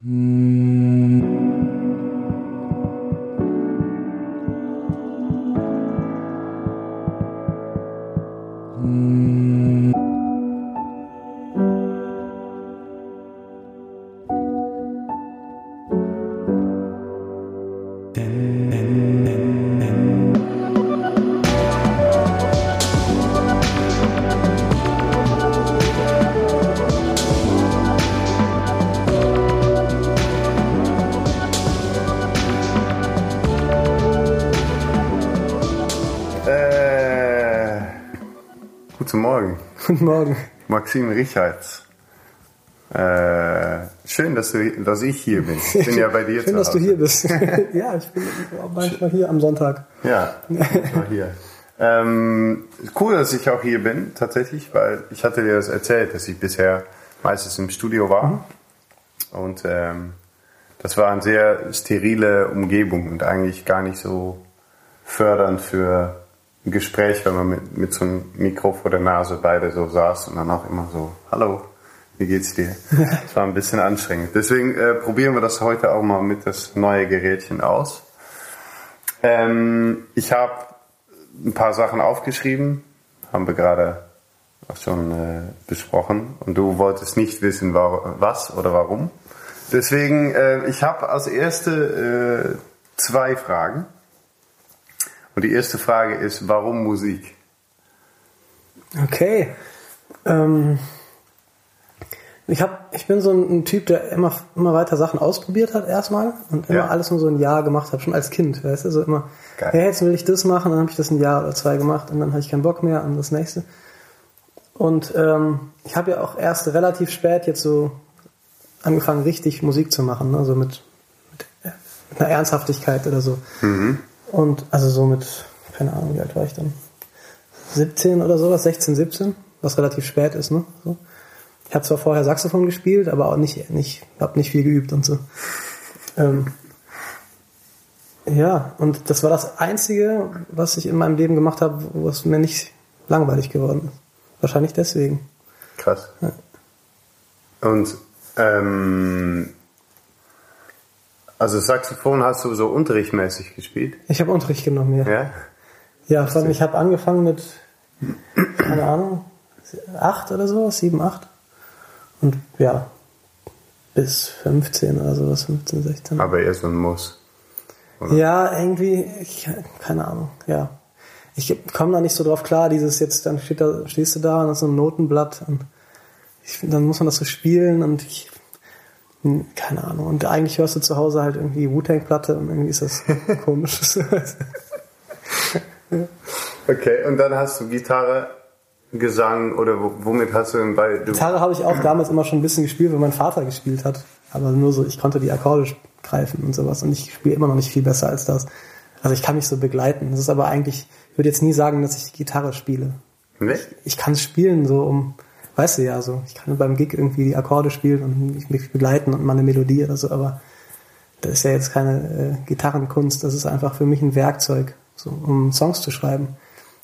Äh, Guten Morgen. Maxim Richards. Äh, schön, dass, du, dass ich hier bin. Ich bin ja bei dir Schön, dass du hier bist. ja, ich bin manchmal hier am Sonntag. Ja, war hier. Ähm, cool, dass ich auch hier bin, tatsächlich, weil ich hatte dir das erzählt, dass ich bisher meistens im Studio war. Und ähm, das war eine sehr sterile Umgebung und eigentlich gar nicht so fördernd für Gespräch, wenn man mit, mit so einem Mikro vor der Nase beide so saß und dann auch immer so, hallo, wie geht's dir? Das war ein bisschen anstrengend. Deswegen äh, probieren wir das heute auch mal mit das neue Gerätchen aus. Ähm, ich habe ein paar Sachen aufgeschrieben, haben wir gerade auch schon äh, besprochen. Und du wolltest nicht wissen, wa was oder warum. Deswegen, äh, ich habe als erste äh, zwei Fragen. Und die erste Frage ist, warum Musik? Okay. Ähm, ich, hab, ich bin so ein, Typ, der immer, immer weiter Sachen ausprobiert hat erstmal und immer Ja. alles nur so ein Jahr gemacht hat, schon als Kind, weißt du, so immer, Geil. ja, jetzt will ich das machen, dann habe ich das ein Jahr oder zwei gemacht und dann hatte ich keinen Bock mehr an das nächste. Und ähm, ich habe ja auch erst relativ spät jetzt so angefangen, richtig Musik zu machen, ne? so mit, mit, äh, mit einer Ernsthaftigkeit oder so. Und also so mit, keine Ahnung, wie alt war ich dann? 17 oder sowas, 16, 17, was relativ spät ist, ne? So. Ich habe zwar vorher Saxophon gespielt, aber auch nicht, nicht, habe nicht viel geübt und so. Ähm, ja, und das war das Einzige, was ich in meinem Leben gemacht habe, wo es mir nicht langweilig geworden ist. Wahrscheinlich deswegen. Krass. Und ähm, also Saxophon hast du so unterrichtmäßig gespielt? Ich habe Unterricht genommen, ja. Ja? Ja, allem, ich habe angefangen mit, keine Ahnung, acht oder so, sieben, acht. Und ja, bis 15 oder sowas, 15, 16. Aber eher so ein Muss. Ja, irgendwie, ich, keine Ahnung, ja. Ich komme da nicht so drauf klar, dieses jetzt, dann steht da, stehst du da und hast so ein Notenblatt und ich, dann muss man das so spielen und ich, keine Ahnung. Und eigentlich hörst du zu Hause halt irgendwie Wu-Tang-Platte und irgendwie ist das komisch. Okay, und dann hast du Gitarre, Gesang oder wo- womit hast du denn bei... Du, Gitarre habe ich auch damals immer schon ein bisschen gespielt, weil mein Vater gespielt hat. Aber nur so, ich konnte die Akkorde greifen und sowas. Und ich spiele immer noch nicht viel besser als das. Also ich kann mich so begleiten. Das ist aber eigentlich, ich würde jetzt nie sagen, dass ich Gitarre spiele. ne? Ich kann es spielen, so um, weißt du ja, so. Ich kann beim Gig irgendwie die Akkorde spielen und mich- begleiten und mal eine Melodie oder so, aber das ist ja jetzt keine äh, Gitarrenkunst. Das ist einfach für mich ein Werkzeug, so, um Songs zu schreiben.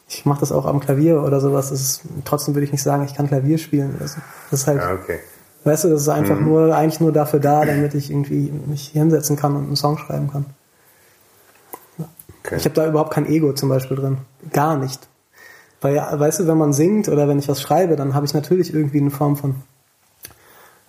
Ich mache das auch am Klavier oder sowas. Das ist, trotzdem würde ich nicht sagen, ich kann Klavier spielen oder so. Das ist halt, Ja, okay. Weißt du, das ist einfach Mhm. nur, eigentlich nur dafür da, damit ich irgendwie mich hinsetzen kann und einen Song schreiben kann. okay. Ich habe da überhaupt kein Ego zum Beispiel drin. Gar nicht. Weil, weißt du, wenn man singt oder wenn ich was schreibe, dann habe ich natürlich irgendwie eine Form von,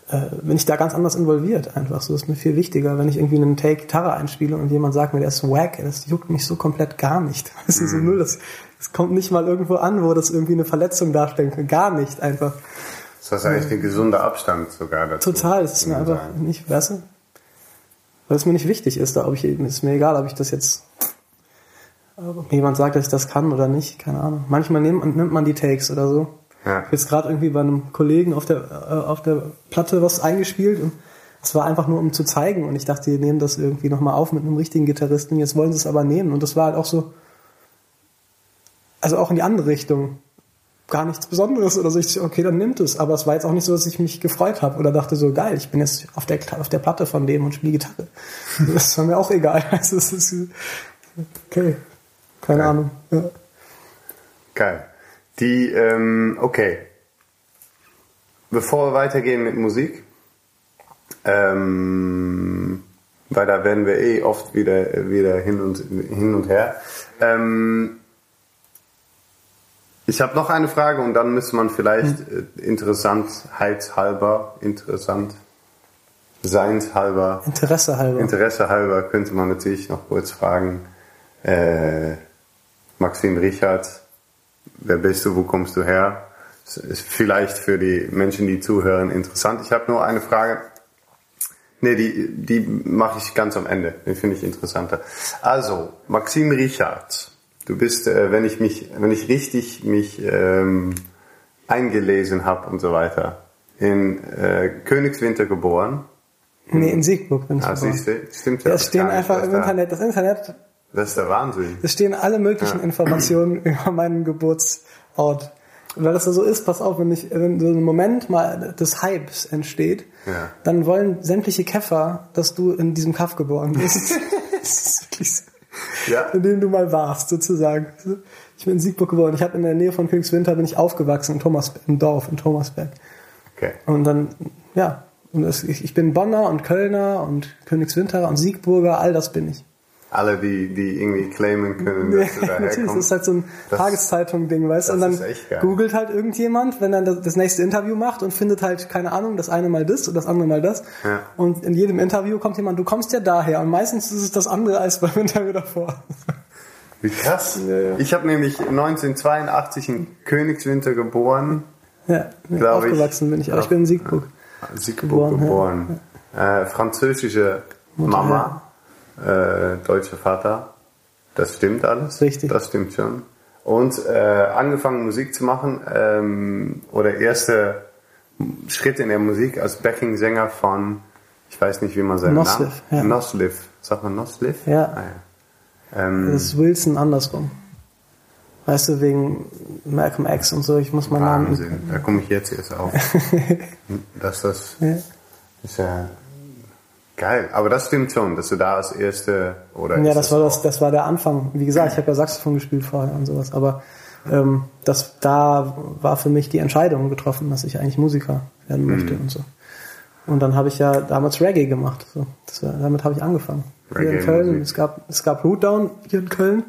äh, bin ich da ganz anders involviert einfach. So ist mir viel wichtiger, wenn ich irgendwie einen Take Gitarre einspiele und jemand sagt mir, der ist wack, das juckt mich so komplett gar nicht. Weißt du, so null, das, das kommt nicht mal irgendwo an, wo das irgendwie eine Verletzung darstellen kann. Gar nicht einfach. Das ist eigentlich ein gesunder Abstand sogar dazu. Total, das ist mir einfach sagen. nicht, weißt du? Weil es mir nicht wichtig ist, da ob ich, ist mir egal, ob ich das jetzt, ob jemand sagt, dass ich das kann oder nicht, keine Ahnung. Manchmal nimmt, nimmt man die Takes oder so. Ja. Ich habe jetzt gerade irgendwie bei einem Kollegen auf der, äh, auf der Platte was eingespielt und es war einfach nur um zu zeigen und ich dachte, die nehmen das irgendwie nochmal auf mit einem richtigen Gitarristen, jetzt wollen sie es aber nehmen und das war halt auch so, also auch in die andere Richtung. Gar nichts Besonderes oder so. Ich, okay, dann nimmt es. Aber es war jetzt auch nicht so, dass ich mich gefreut habe oder dachte so, geil, ich bin jetzt auf der, auf der Platte von dem und spiele Gitarre. Das war mir auch egal. Also, es ist, okay. Keine Geil. Ahnung. Ja. Geil. Die, ähm, okay. Bevor wir weitergehen mit Musik, Ähm, weil da werden wir eh oft wieder, wieder hin, und, hin und her. Ähm, ich habe noch eine Frage und dann müsste man vielleicht Hm. äh, interessantheitshalber, interessant seinshalber, Interesse halber. Interesse halber könnte man natürlich noch kurz fragen, äh, Maxim Richard, wer bist du, wo kommst du her? Das ist vielleicht für die Menschen, die zuhören, interessant. Ich habe nur eine Frage. Nee, die, die mache ich ganz am Ende. Den finde ich interessanter. Also, Maxim Richard, du bist, äh, wenn ich mich, wenn ich richtig mich ähm, eingelesen habe und so weiter, in äh, Königswinter geboren. nee, in Siegburg bin ich Ah, geboren. siehst du, stimmt Ja, es stehen einfach im da- Internet, das Internet, Das ist der Wahnsinn. es stehen alle möglichen Informationen über meinen Geburtsort. Und weil das so ist, pass auf, wenn, ich, wenn so ein Moment mal des Hypes entsteht, Ja. dann wollen sämtliche Käfer, dass du in diesem Kaff geboren bist. so. Ja. in dem du mal warst, sozusagen. Ich bin in Siegburg geboren. Ich habe in der Nähe von Königswinter bin ich aufgewachsen in Thomas, im Dorf in Thomasberg. Okay. Und dann, ja, und das, ich, ich bin Bonner und Kölner und Königswinterer und Siegburger, all das bin ich. Alle, die, die irgendwie claimen können, Ja, dass du daher natürlich, das ist halt so ein Tageszeitung-Ding, weißt du? Und das dann ist echt geil. googelt halt irgendjemand, wenn er das, nächste Interview macht und findet halt, keine Ahnung, das eine mal das und das andere mal das. Ja. Und in jedem Interview kommt jemand, du kommst ja daher. Und meistens ist es das andere als beim Interview davor. Wie krass. Ja, ja. Ich habe nämlich 1982 in Königswinter geboren. Ja, Glaub ich. aufgewachsen bin ich, aber ich bin in Siegburg. Siegburg Geboren, geboren. Äh, französische Mama, äh, deutscher Vater. Das stimmt alles. Richtig. Das stimmt schon. Und äh, angefangen Musik zu machen ähm, oder erste Schritt in der Musik als Backing-Sänger von, ich weiß nicht, wie man seinen Nosliff, Namen... ja. Nosliff. Sagt man Nosliff? Ja. Ah, ja. Ähm, Das ist Wilson andersrum. Weißt du, wegen Malcolm X und so, ich muss mal Namen. Wahnsinn. Da komme ich jetzt erst auf. dass das Ja. ist ja geil. Aber das stimmt schon, dass du da als erste oder Ja, ist das war das, das war der Anfang. Wie gesagt, ich habe ja Saxophon gespielt vorher und sowas, aber ähm, das da war für mich die Entscheidung getroffen, dass ich eigentlich Musiker werden möchte Mhm. und so. Und dann habe ich ja damals Reggae gemacht. So. Das war, damit habe ich angefangen. Hier in Köln. Es gab, es gab Rootdown hier in Köln.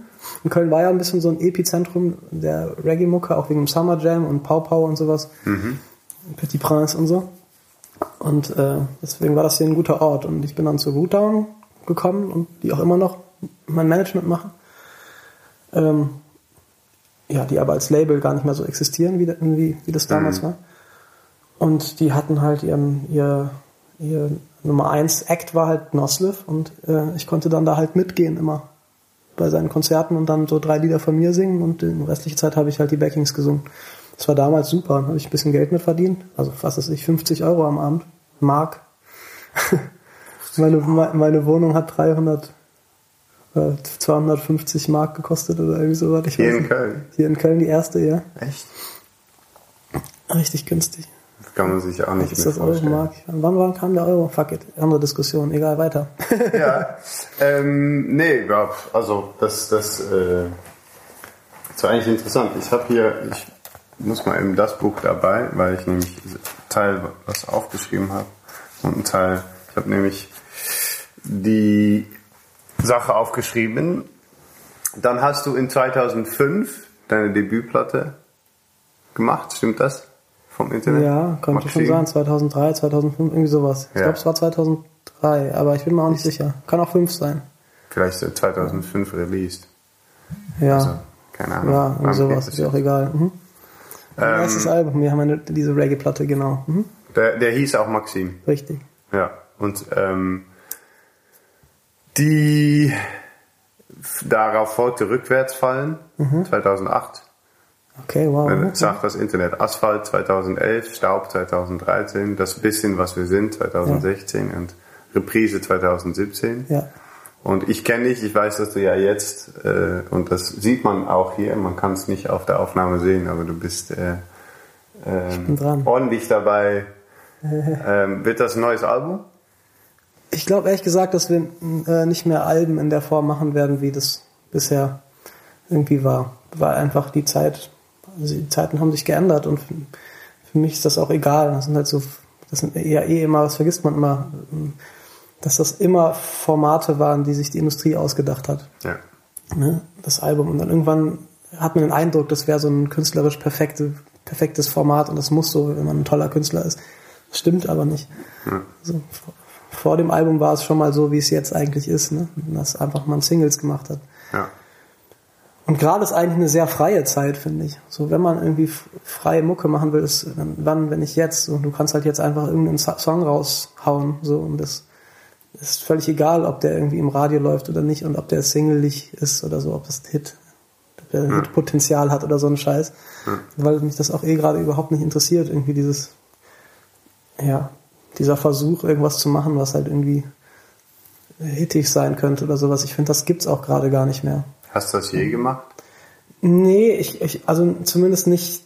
Und Köln war ja ein bisschen so ein Epizentrum der Reggae-Mucke, auch wegen dem Summer Jam und Pau Pau und sowas. Petit Prince und so. Und äh, deswegen war das hier ein guter Ort. Und ich bin dann zu Rootdown gekommen und die auch immer noch mein Management machen. Ähm, ja, die aber als Label gar nicht mehr so existieren, wie, wie, wie das damals war. Und die hatten halt ihren, ihr, ihr Nummer 1 Act war halt Nosliv und äh, ich konnte dann da halt mitgehen immer bei seinen Konzerten und dann so drei Lieder von mir singen und in restliche Zeit habe ich halt die Backings gesungen. Das war damals super, da habe ich ein bisschen Geld mit verdient, also was weiß ich, 50 Euro am Abend, Mark. meine, me- meine Wohnung hat 300, äh, 250 Mark gekostet oder irgendwie so was. Ich Hier in nicht. Köln. Hier in Köln die erste, ja. Echt? Richtig günstig. Das kann man sich auch nicht Ist mehr das Euro vorstellen. Mark? Wann, wann kam der Euro? Fuck it. Andere Diskussion. Egal, weiter. Ja, ähm, nee, also das, das, äh, das war eigentlich interessant. Ich habe hier, ich muss mal eben das Buch dabei, weil ich nämlich einen Teil was aufgeschrieben habe und einen Teil, ich habe nämlich die Sache aufgeschrieben. Dann hast du in 2005 deine Debütplatte gemacht, stimmt das? Vom Internet? Ja, könnte schon sein. 2003, 2005, irgendwie sowas. Ich Ja. glaube, es war 2003, aber ich bin mir auch nicht sicher. Kann auch 5 sein. Vielleicht so 2005 released. Ja. Also, keine Ahnung. ja, irgendwie sowas. Ist ja auch egal. Mhm. Mein Ähm, erstes Album. Wir haben eine, diese Reggae-Platte, genau. Mhm. Der, der hieß auch Maxim. Richtig. Ja. Und ähm, die darauf folgte Rückwärts fallen, Mhm. 2008. Okay, wow. Mhm. sagt das Internet Asphalt 2011, Staub 2013, das bisschen was wir sind 2016 und Reprise 2017. Ja. Und ich kenne dich, ich weiß, dass du ja jetzt, äh, und das sieht man auch hier, man kann es nicht auf der Aufnahme sehen, aber du bist äh, dran. ordentlich dabei. ähm, wird das ein neues Album? Ich glaube ehrlich gesagt, dass wir äh, nicht mehr Alben in der Form machen werden, wie das bisher irgendwie war. Weil einfach die Zeit, also die Zeiten haben sich geändert und für, für mich ist das auch egal. Das sind halt so das sind ja eh immer, das vergisst man immer, dass das immer Formate waren, die sich die Industrie ausgedacht hat. Ja. Ne? Das Album. Und dann irgendwann hat man den Eindruck, das wäre so ein künstlerisch perfekte, perfektes Format und das muss so, wenn man ein toller Künstler ist. Das stimmt aber nicht. Ja. So, vor dem Album war es schon mal so, wie es jetzt eigentlich ist, ne? dass einfach man Singles gemacht hat. Ja. Und gerade ist eigentlich eine sehr freie Zeit, finde ich. So, wenn man irgendwie freie Mucke machen will, ist dann, wann, wenn nicht jetzt. Und du kannst halt jetzt einfach irgendeinen Song raushauen, so, und das ist völlig egal, ob der irgendwie im Radio läuft oder nicht und ob der singelig ist oder so, ob das ein Hit, ob der Ja. Hitpotenzial hat oder so ein Scheiß. Ja. Weil mich das auch eh gerade überhaupt nicht interessiert, irgendwie dieses, ja, dieser Versuch, irgendwas zu machen, was halt irgendwie hittig sein könnte oder sowas. Ich finde, das gibt's auch gerade gar nicht mehr. Hast du das je gemacht? Nee, ich, ich also zumindest nicht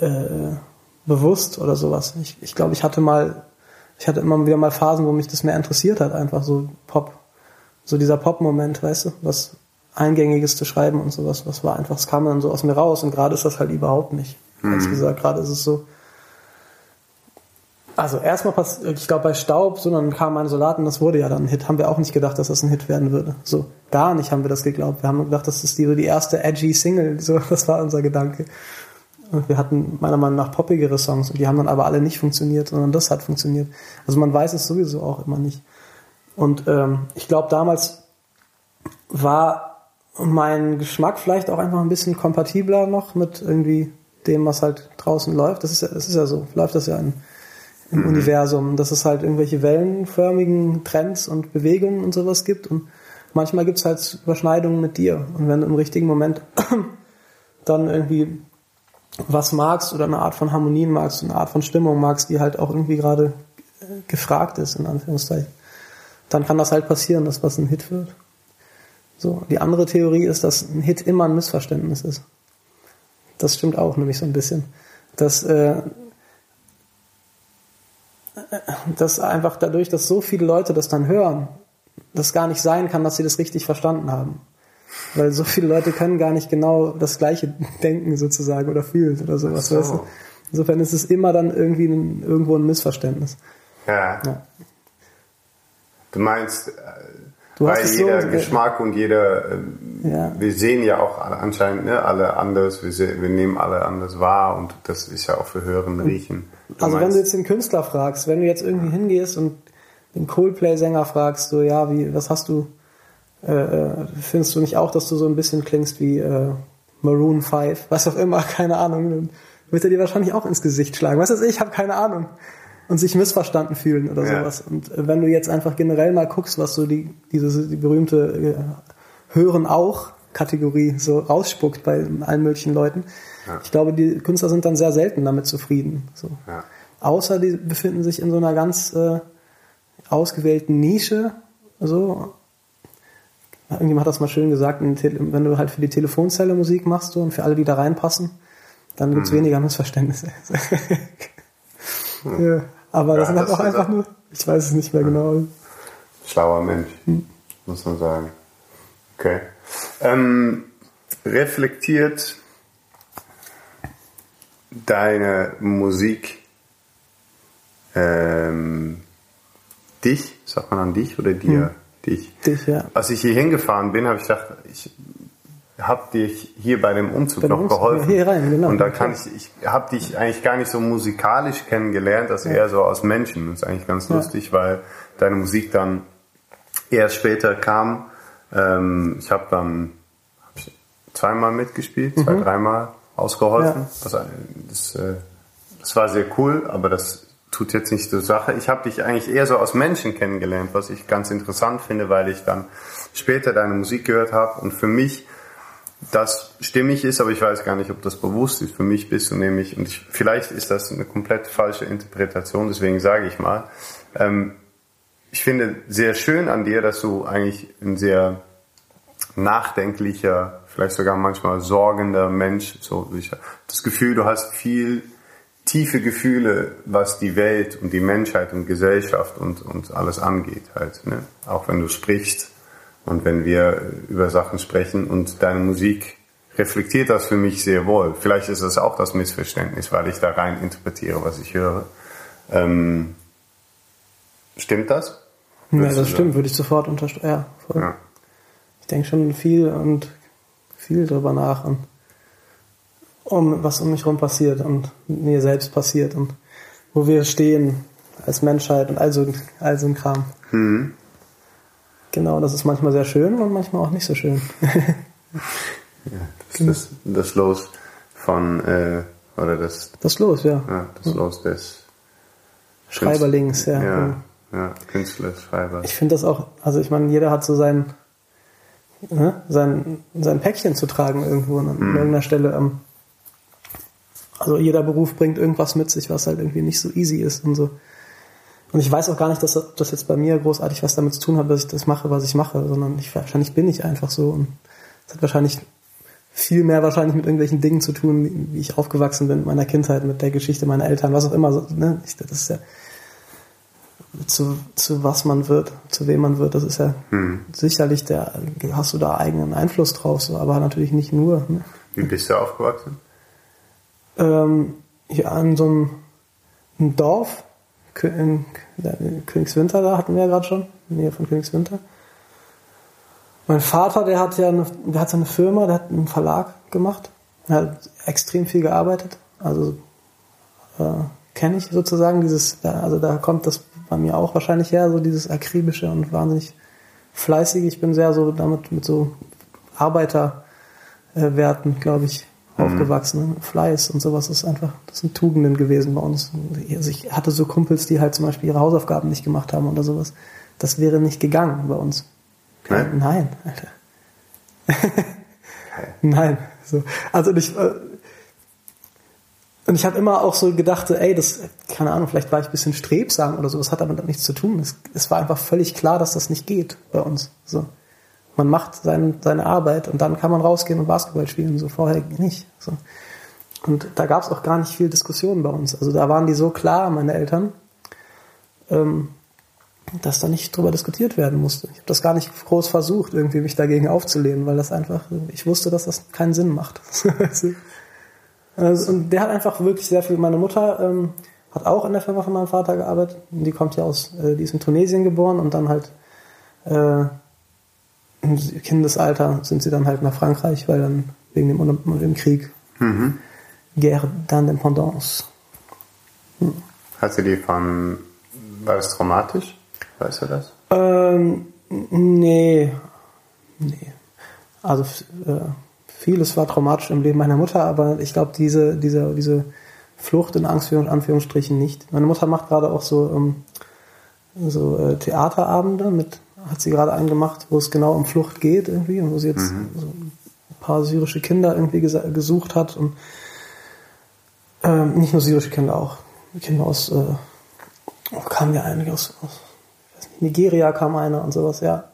äh, bewusst oder sowas. Ich, ich glaube, ich hatte mal, ich hatte immer wieder mal Phasen, wo mich das mehr interessiert hat, einfach so Pop, so dieser Pop-Moment, weißt du, was Eingängiges zu schreiben und sowas, was war einfach, es kam dann so aus mir raus und gerade ist das halt überhaupt nicht. Ehrlich gesagt, gerade ist es so. Also erstmal pass, ich glaube bei Staub, so dann kam mein Solaten, das wurde ja dann ein Hit. Haben wir auch nicht gedacht, dass das ein Hit werden würde. So gar nicht haben wir das geglaubt. Wir haben gedacht, das ist die, die erste edgy Single. So, das war unser Gedanke. Und wir hatten meiner Meinung nach poppigere Songs und die haben dann aber alle nicht funktioniert, sondern das hat funktioniert. Also man weiß es sowieso auch immer nicht. Und ähm, ich glaube damals war mein Geschmack vielleicht auch einfach ein bisschen kompatibler noch mit irgendwie dem, was halt draußen läuft. Das ist ja, das ist ja so, läuft das ja in, im Universum, dass es halt irgendwelche wellenförmigen Trends und Bewegungen und sowas gibt. Und manchmal gibt es halt Überschneidungen mit dir. Und wenn du im richtigen Moment dann irgendwie was magst oder eine Art von Harmonien magst, eine Art von Stimmung magst, die halt auch irgendwie gerade äh, gefragt ist, in Anführungszeichen, dann kann das halt passieren, dass was ein Hit wird. So, die andere Theorie ist, dass ein Hit immer ein Missverständnis ist. Das stimmt auch, nämlich so ein bisschen. Dass, äh, dass einfach dadurch, dass so viele Leute das dann hören, das gar nicht sein kann, dass sie das richtig verstanden haben. Weil so viele Leute können gar nicht genau das Gleiche denken sozusagen oder fühlen oder sowas. So. Weißt du? Insofern ist es immer dann irgendwie ein, irgendwo ein Missverständnis. Ja. Ja. Du meinst, äh, Du hast weil es so- jeder Geschmack und jeder, äh, Ja. wir sehen ja auch alle, anscheinend ne, alle anders, wir, se- wir nehmen alle anders wahr und das ist ja auch für Hören, Riechen. Du Also wenn du jetzt den Künstler fragst, wenn du jetzt irgendwie hingehst und den Coldplay-Sänger fragst, so ja, wie, was hast du, äh, äh, findest du nicht auch, dass du so ein bisschen klingst wie äh, Maroon 5, was auch immer, keine Ahnung, dann wird er dir wahrscheinlich auch ins Gesicht schlagen. Was ich, ich habe keine Ahnung. Und sich missverstanden fühlen oder Ja. sowas. Und äh, wenn du jetzt einfach generell mal guckst, was so die, diese, die berühmte äh, Hören auch Kategorie so rausspuckt bei allen möglichen Leuten. Ja. Ich glaube, die Künstler sind dann sehr selten damit zufrieden. So. Ja. Außer die befinden sich in so einer ganz äh, ausgewählten Nische. So. Irgendjemand hat das mal schön gesagt, wenn du halt für die Telefonzelle Musik machst und für alle, die da reinpassen, dann gibt's weniger Missverständnisse. ja, aber Ja, das sind halt auch einfach nur, ich weiß es nicht mehr genau. Schlauer Mensch, muss man sagen. Okay. Ähm, reflektiert deine Musik ähm, dich, sagt man an dich oder dir? Dich. Dich, ja. Als ich hier hingefahren bin, habe ich gedacht, ich habe dich hier bei dem Umzug Bei dem noch Umzug, geholfen. ja, hier rein, genau. Und da kann ich, ich habe dich eigentlich gar nicht so musikalisch kennengelernt, als eher so aus Menschen. Das ist eigentlich ganz Ja. lustig, weil deine Musik dann erst später kam. Ähm, ich habe dann hab zweimal mitgespielt, zwei, dreimal ausgeholfen. Mhm. Ja. Das, das, äh, das war sehr cool, aber das tut jetzt nicht zur Sache. Ich habe dich eigentlich eher so aus Menschen kennengelernt, was ich ganz interessant finde, weil ich dann später deine Musik gehört habe und für mich das stimmig ist, aber ich weiß gar nicht, ob das bewusst ist. Für mich bist du nämlich, und ich, vielleicht ist das eine komplett falsche Interpretation, deswegen sage ich mal, ähm, ich finde sehr schön an dir, dass du eigentlich ein sehr nachdenklicher, vielleicht sogar manchmal sorgender Mensch, so ich das Gefühl, du hast viel tiefe Gefühle, was die Welt und die Menschheit und Gesellschaft und, und alles angeht halt, ne? Auch wenn du sprichst und wenn wir über Sachen sprechen und deine Musik reflektiert das für mich sehr wohl. Vielleicht ist das auch das Missverständnis, weil ich da rein interpretiere, was ich höre. Ähm, stimmt das? Ja, Würdest das stimmt, würde ich sofort unterstützen. Ja. Ja. Ich denke schon viel und viel drüber nach und um was um mich herum passiert und mir selbst passiert und wo wir stehen als Menschheit und all so, all so ein Kram. Mhm. Genau, das ist manchmal sehr schön und manchmal auch nicht so schön. Das, das, das Los von, äh, oder das, Das los, ja. ja, das Los des Schreiberlings, ja. ja, ja, Künstlers, Schreibers. Ich finde das auch, also ich meine, jeder hat so sein, ne, sein, sein Päckchen zu tragen irgendwo an irgendeiner Stelle. Ähm, also jeder Beruf bringt irgendwas mit sich, was halt irgendwie nicht so easy ist und so. Und ich weiß auch gar nicht, dass das jetzt bei mir großartig was damit zu tun hat, dass ich das mache, was ich mache, sondern ich, wahrscheinlich bin ich einfach so und es hat wahrscheinlich viel mehr wahrscheinlich mit irgendwelchen Dingen zu tun, wie- ich aufgewachsen bin, mit meiner Kindheit, mit der Geschichte meiner Eltern, was auch immer. so, Ne? Ich, das ist ja zu, zu was man wird, zu wem man wird, das ist ja sicherlich der, hast du da eigenen Einfluss drauf, so, aber natürlich nicht nur. Ne? Wie bist du aufgewachsen? Ähm, hier an so einem, Dorf, in, in Königswinter, da hatten wir ja gerade schon, in der Nähe von Königswinter. Mein Vater, der hat ja eine, der hat seine Firma, der hat einen Verlag gemacht, er hat extrem viel gearbeitet, also äh, kenne ich sozusagen dieses, also da kommt das bei mir auch wahrscheinlich her, so dieses akribische und wahnsinnig fleißige. Ich bin sehr so damit mit so Arbeiterwerten, glaube ich, aufgewachsen. Fleiß und sowas ist einfach, das sind Tugenden gewesen bei uns. Also ich hatte so Kumpels, die halt zum Beispiel ihre Hausaufgaben nicht gemacht haben oder sowas. Das wäre nicht gegangen bei uns. Nein? Nein, Alter. Nein. So. Also ich, äh, und ich habe immer auch so gedacht, ey, das, keine Ahnung, vielleicht war ich ein bisschen strebsam oder so, das hat aber damit nichts zu tun. Es, es war einfach völlig klar, dass das nicht geht bei uns. So. Man macht sein, seine Arbeit und dann kann man rausgehen und Basketball spielen, so vorher nicht. So. Und da gab es auch gar nicht viel Diskussion bei uns. Also da waren die so klar, meine Eltern, ähm, dass da nicht drüber diskutiert werden musste. Ich habe das gar nicht groß versucht, irgendwie mich dagegen aufzulehnen, weil das einfach, ich wusste, dass das keinen Sinn macht. Also, und der hat einfach wirklich sehr viel. Meine Mutter ähm, hat auch in der Firma von meinem Vater gearbeitet. Die kommt ja aus, äh, die ist in Tunesien geboren und dann halt äh, im Kindesalter sind sie dann halt nach Frankreich, weil dann wegen dem, dem Krieg Guerre d'Indépendance. Hat sie die von, war das traumatisch? Weißt du das? Ähm, nee. Nee. Also äh, vieles war traumatisch im Leben meiner Mutter, aber ich glaube, diese, diese, diese Flucht in Anführungs- Anführungsstrichen nicht. Meine Mutter macht gerade auch so, ähm, so äh, Theaterabende mit, hat sie gerade angemacht, wo es genau um Flucht geht irgendwie und wo sie jetzt so ein paar syrische Kinder irgendwie gesucht hat und ähm, nicht nur syrische Kinder, auch Kinder aus, äh, wo kamen ja einige aus, aus nicht, Nigeria kam einer und sowas, ja.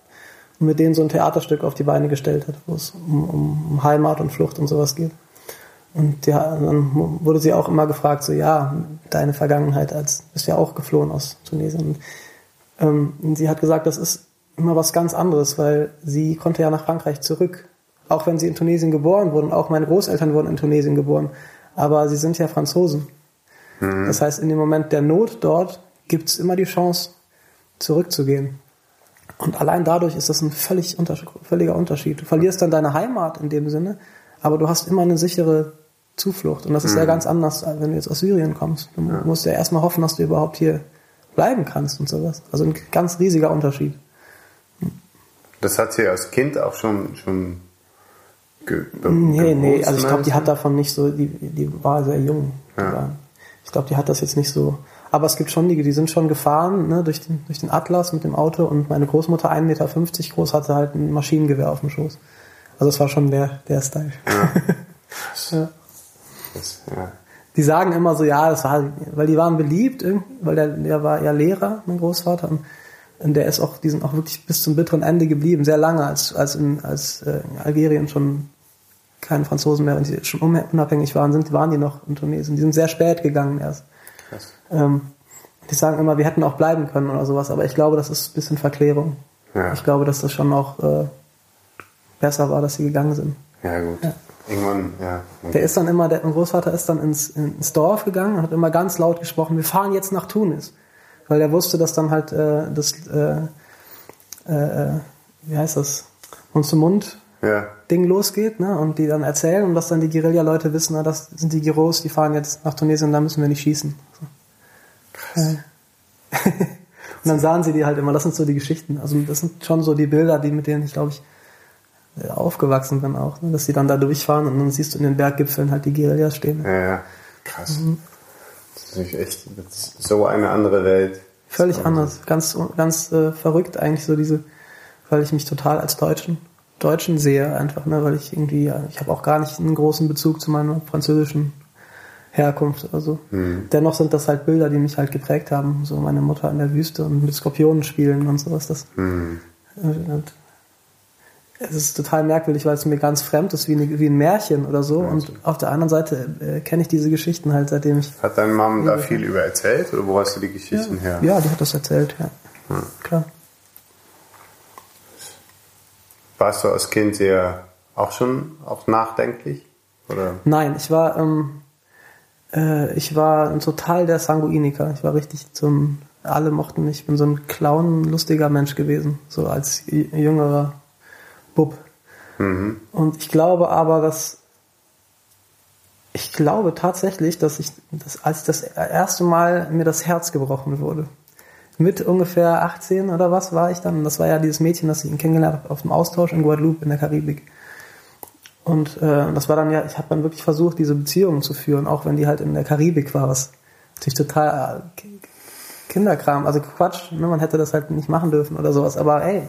Und mit denen so ein Theaterstück auf die Beine gestellt hat, wo es um, um, um Heimat und Flucht und sowas geht. Und ja, dann wurde sie auch immer gefragt, so ja, deine Vergangenheit, als bist ja auch geflohen aus Tunesien. Und, ähm, und sie hat gesagt, das ist immer was ganz anderes, weil sie konnte ja nach Frankreich zurück. Auch wenn sie in Tunesien geboren wurde und auch meine Großeltern wurden in Tunesien geboren. Aber sie sind ja Franzosen. Das heißt, in dem Moment der Not dort gibt es immer die Chance, zurückzugehen. Und allein dadurch ist das ein völlig unter, völliger Unterschied. Du verlierst dann deine Heimat in dem Sinne, aber du hast immer eine sichere Zuflucht. Und das ist ja ganz anders, als wenn du jetzt aus Syrien kommst. Du musst ja erstmal hoffen, dass du überhaupt hier bleiben kannst und sowas. Also ein ganz riesiger Unterschied. Das hat sie als Kind auch schon, schon ge Nee, nee, also ich glaube, die hat davon nicht so, die, die war sehr jung. Ja. war, ich glaube, die hat das jetzt nicht so. Aber es gibt schon die, die sind schon gefahren, ne, durch den, durch den Atlas mit dem Auto und meine Großmutter, 1,50 Meter groß, hatte halt ein Maschinengewehr auf dem Schoß. Also es war schon der, der Style. ja. Das, ja. Die sagen immer so, ja, das war, weil die waren beliebt, weil der, der war ja Lehrer, mein Großvater, und, und der ist auch, die sind auch wirklich bis zum bitteren Ende geblieben, sehr lange, als, als in, als äh, in Algerien schon keine Franzosen mehr, wenn sie schon unabhängig waren, sind, waren die noch in Tunesien. Die sind sehr spät gegangen erst. Krass. Ähm, die sagen immer, wir hätten auch bleiben können oder sowas, aber ich glaube, das ist ein bisschen Verklärung. Ja. Ich glaube, dass das schon auch äh, besser war, dass sie gegangen sind. Ja, gut. Ja. Irgendwann, ja. Der ist dann immer, der, mein Großvater ist dann ins, ins Dorf gegangen und hat immer ganz laut gesprochen, wir fahren jetzt nach Tunis. Weil er wusste, dass dann halt äh, das, äh, äh, wie heißt das, Mund zu Mund Ja. Ding losgeht, ne? Und die dann erzählen und dass dann die Guerilla-Leute wissen, na, das sind die Giros, die fahren jetzt nach Tunesien, da müssen wir nicht schießen. So. Ja. und dann sahen sie die halt immer, das sind so die Geschichten. Also das sind schon so die Bilder, die mit denen ich, glaube ich, äh, aufgewachsen bin auch, ne? dass sie dann da durchfahren und dann siehst du in den Berggipfeln halt die Guerillas stehen. Ja, ja. Krass. Das ist natürlich echt das ist so eine andere Welt. Völlig So. anders, ganz ganz äh, verrückt eigentlich so diese, weil ich mich total als Deutschen Deutschen sehe einfach, ne, weil ich irgendwie, ja, ich habe auch gar nicht einen großen Bezug zu meiner französischen Herkunft oder so. Dennoch sind das halt Bilder, die mich halt geprägt haben, so meine Mutter in der Wüste und mit Skorpionen spielen und sowas. Das, Hm. äh, und es ist total merkwürdig, weil es mir ganz fremd ist, wie, eine, wie ein Märchen oder so. Und auf der anderen Seite äh, kenne ich diese Geschichten halt, seitdem ich Hat deine Mom da viel über erzählt oder wo hast du die Geschichten her? ja, die hat das erzählt, ja. Klar. Warst du als Kind sehr auch schon auch nachdenklich? Oder? Nein, ich war, ähm, äh, ich war ein total der Sanguiniker. Ich war richtig zum, alle mochten mich. Ich bin so ein clown, lustiger Mensch gewesen, so als jüngerer Bub. Mhm. Und ich glaube aber, dass ich glaube tatsächlich, dass ich, dass als das erste Mal mir das Herz gebrochen wurde. Mit ungefähr 18 oder was war ich dann? Und das war ja dieses Mädchen, das ich ihn kennengelernt habe auf dem Austausch in Guadeloupe in der Karibik. Und äh, das war dann ja, ich habe dann wirklich versucht, diese Beziehungen zu führen, auch wenn die halt in der Karibik war, was natürlich total äh, Ki- Kinderkram, also Quatsch, ne? man hätte das halt nicht machen dürfen oder sowas. Aber ey,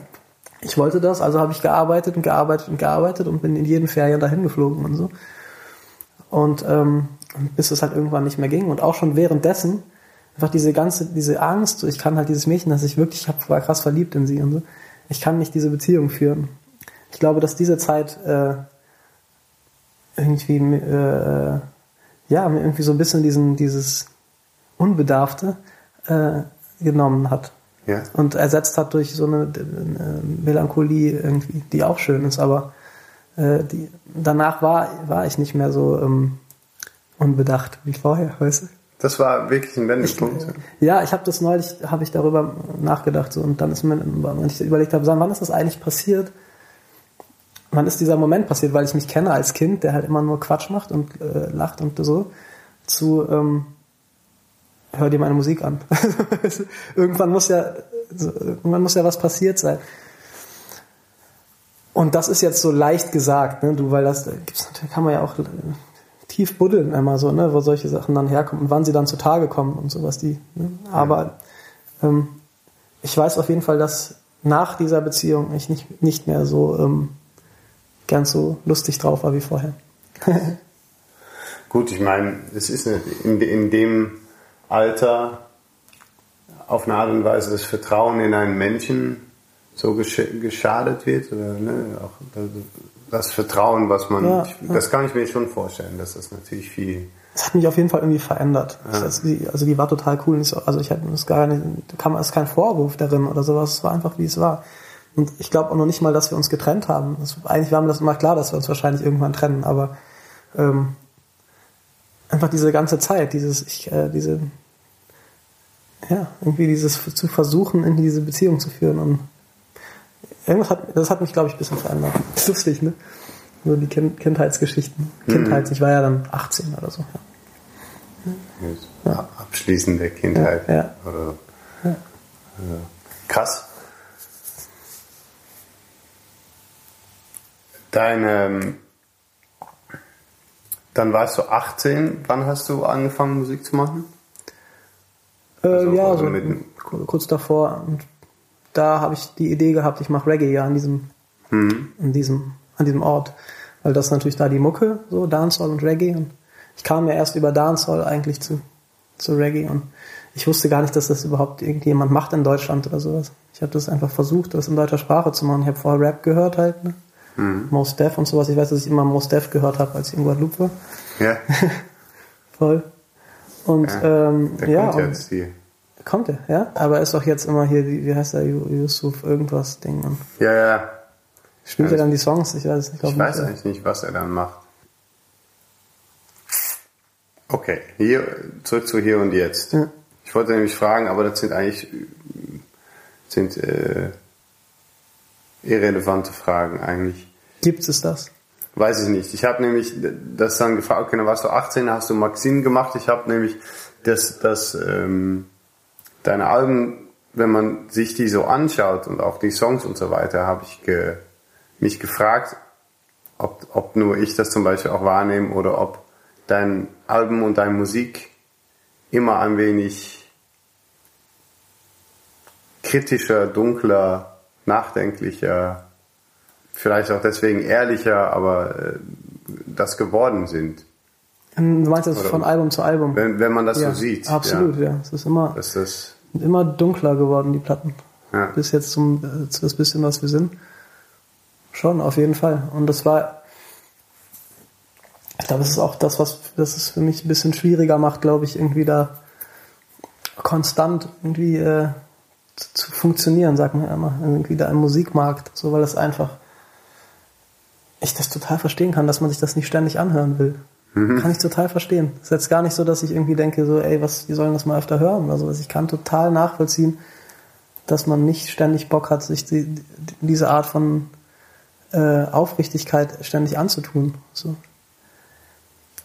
ich wollte das, also habe ich gearbeitet und gearbeitet und gearbeitet und bin in jeden Ferien dahin geflogen und so. Und ähm, bis es halt irgendwann nicht mehr ging und auch schon währenddessen einfach diese ganze, diese Angst, ich kann halt dieses Mädchen, das ich wirklich, ich war krass verliebt in sie und so, ich kann nicht diese Beziehung führen. Ich glaube, dass diese Zeit äh, irgendwie, äh, ja, mir irgendwie so ein bisschen diesen, dieses Unbedarfte äh, genommen hat Ja. und ersetzt hat durch so eine äh, Melancholie irgendwie, die auch schön ist, aber äh, die, danach war, war ich nicht mehr so ähm, unbedacht wie vorher, weißt du? Das war wirklich ein Wendepunkt. Ja, ich habe das neulich, habe ich darüber nachgedacht so, und dann ist mir, wenn ich überlegt habe, wann ist das eigentlich passiert? Wann ist dieser Moment passiert, weil ich mich kenne als Kind, der halt immer nur Quatsch macht und äh, lacht und so, zu ähm, hör dir meine Musik an. irgendwann muss ja irgendwann muss ja was passiert sein. Und das ist jetzt so leicht gesagt, ne, du, weil das da gibt's kann man ja auch äh, tief buddeln immer so, ne, wo solche Sachen dann herkommen und wann sie dann zutage kommen und sowas die. Ne? Aber ähm, ich weiß auf jeden Fall, dass nach dieser Beziehung ich nicht nicht mehr so ähm, ganz so lustig drauf war wie vorher. Gut, ich meine, es ist in, in dem Alter auf eine Art und Weise das Vertrauen in einen Menschen so gesch geschadet wird. Oder, ne, auch das, das Vertrauen, was man, Ja, ich, das kann ich mir schon vorstellen, dass das natürlich viel. Es hat mich auf jeden Fall irgendwie verändert. Ich, also, die, also die war total cool. Also ich hatte das gar nicht, da kam es kein Vorwurf darin oder sowas. Es war einfach wie es war. Und ich glaube auch noch nicht mal, dass wir uns getrennt haben. Das, eigentlich war mir das immer klar, dass wir uns wahrscheinlich irgendwann trennen, aber ähm, einfach diese ganze Zeit, dieses, ich, äh, diese, ja, irgendwie dieses zu versuchen, in diese Beziehung zu führen und irgendwas hat, das hat mich, glaube ich, ein bisschen verändert. Lustig, ne? Nur die kind Kindheitsgeschichten. Kindheit, ich war ja dann 18 oder so. Ja. Ja. Abschließen der Kindheit. Ja, ja. Oder, äh, krass. Deine, ähm, dann warst du 18. Wann hast du angefangen, Musik zu machen? Äh, Also, ja, also kurz davor. Und da habe ich die Idee gehabt, ich mache Reggae ja an diesem, Mhm. an diesem, an diesem Ort. Weil das ist natürlich da die Mucke, so Dancehall und Reggae. Und ich kam ja erst über Dancehall eigentlich zu, zu Reggae. Und ich wusste gar nicht, dass das überhaupt irgendjemand macht in Deutschland oder sowas. Ich habe das einfach versucht, das in deutscher Sprache zu machen. Ich habe vorher Rap gehört halt, ne? Mos Def und sowas. Ich weiß, dass ich immer Mos Def gehört habe, als ich in Guadeloupe war. Ja, Voll. Und Ja, ähm, der ja, kommt und- jetzt hier. Kommt er, ja? Aber er ist auch jetzt immer hier, wie, wie heißt er, Yu- Yusuf irgendwas Ding. Und Ja, ja. spielt Ja, er dann die Songs? Ich weiß es nicht. glaub Ich weiß nicht. eigentlich nicht, was er dann macht. Okay, hier, zurück zu hier und jetzt. Ja. Ich wollte nämlich fragen, aber das sind eigentlich sind, äh, irrelevante Fragen eigentlich. Gibt es das? Weiß ich nicht. Ich habe nämlich das dann gefragt, okay, dann warst du 18, hast du Maxine gemacht. Ich habe nämlich das, das ähm, deine Alben, wenn man sich die so anschaut und auch die Songs und so weiter, habe ich ge, mich gefragt, ob, ob nur ich das zum Beispiel auch wahrnehme oder ob dein Album und deine Musik immer ein wenig kritischer, dunkler, nachdenklicher, vielleicht auch deswegen ehrlicher, aber äh, das geworden sind. Du meinst das Oder- von Album zu Album? Wenn, wenn man das ja, so sieht. Absolut, Ja. ja. Es ist immer, Das ist, immer dunkler geworden, die Platten. ja. Bis jetzt zum äh, zu das bisschen, was wir sind. Schon, auf jeden Fall. Und das war, ich glaube, es ist auch das, was das es für mich ein bisschen schwieriger macht, glaube ich, irgendwie da konstant irgendwie äh, zu, funktionieren, sagt man ja immer, irgendwie da im Musikmarkt, so weil das einfach ich das total verstehen kann, dass man sich das nicht ständig anhören will. Kann ich total verstehen. ist jetzt gar nicht so, dass ich irgendwie denke, so, ey, was, die sollen das mal öfter hören oder sowas. Ich kann total nachvollziehen, dass man nicht ständig Bock hat, sich die, die, diese Art von äh, Aufrichtigkeit ständig anzutun. So.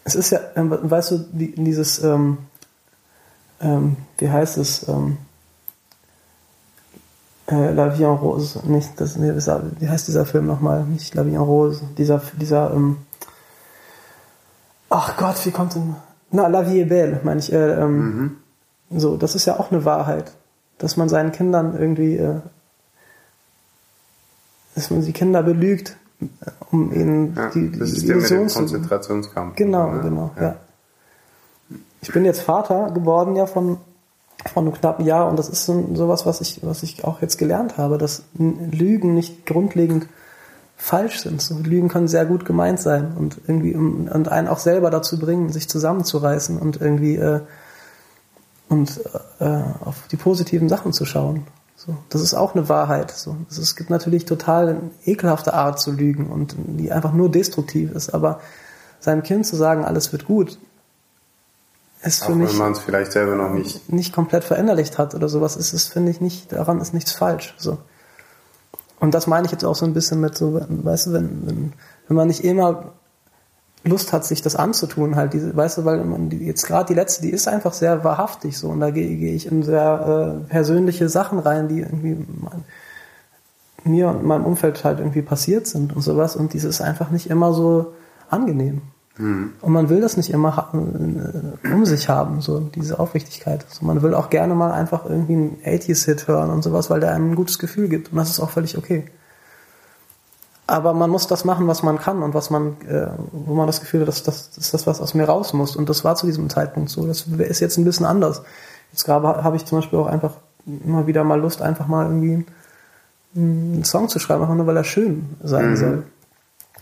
Es ist ja, ähm, weißt du, die, dieses, ähm, ähm, wie heißt es, ähm, äh, La Vie en Rose, nicht, das, nee, wie heißt dieser Film nochmal? Nicht La Vie en Rose, dieser, dieser, ähm, ach Gott, wie kommt denn, na, La Vie est belle, meine ich, äh, ähm, so, das ist ja auch eine Wahrheit, dass man seinen Kindern irgendwie, äh, dass man die Kinder belügt, um ihnen ja. die, die das ist der mit Illusion dem zu Konzentrationskampf. Genau, ne? genau, ja. Ich bin jetzt Vater geworden ja von, von einem knappen Jahr und das ist so, sowas, was ich, was ich auch jetzt gelernt habe, dass Lügen nicht grundlegend falsch sind. So, Lügen können sehr gut gemeint sein und irgendwie und einen auch selber dazu bringen, sich zusammenzureißen und irgendwie äh, und äh, auf die positiven Sachen zu schauen. So, das ist auch eine Wahrheit. So, es, es gibt natürlich total eine ekelhafte Art zu lügen und die einfach nur destruktiv ist. Aber seinem Kind zu sagen, alles wird gut, Auch für wenn mich man es vielleicht selber noch nicht. nicht komplett verinnerlicht hat oder sowas, ist es, finde ich, nicht, daran ist nichts falsch. So. Und das meine ich jetzt auch so ein bisschen mit so, weißt du, wenn, wenn, wenn man nicht immer Lust hat, sich das anzutun, halt, diese, weißt du, weil man die, jetzt gerade die letzte, die ist einfach sehr wahrhaftig so und da gehe gehe ich in sehr äh, persönliche Sachen rein, die irgendwie mein, mir und meinem Umfeld halt irgendwie passiert sind und sowas und dieses ist einfach nicht immer so angenehm. Und man will das nicht immer äh, um sich haben, so diese Aufrichtigkeit. So, man will auch gerne mal einfach irgendwie einen 80s-Hit hören und sowas, weil der einem ein gutes Gefühl gibt. Und das ist auch völlig okay. Aber man muss das machen, was man kann und was man, äh, wo man das Gefühl hat, dass das, ist das, was aus mir raus muss. Und das war zu diesem Zeitpunkt so. Das ist jetzt ein bisschen anders. Jetzt gerade habe ich zum Beispiel auch einfach immer wieder mal Lust, einfach mal irgendwie einen Song zu schreiben, einfach nur weil er schön sein soll.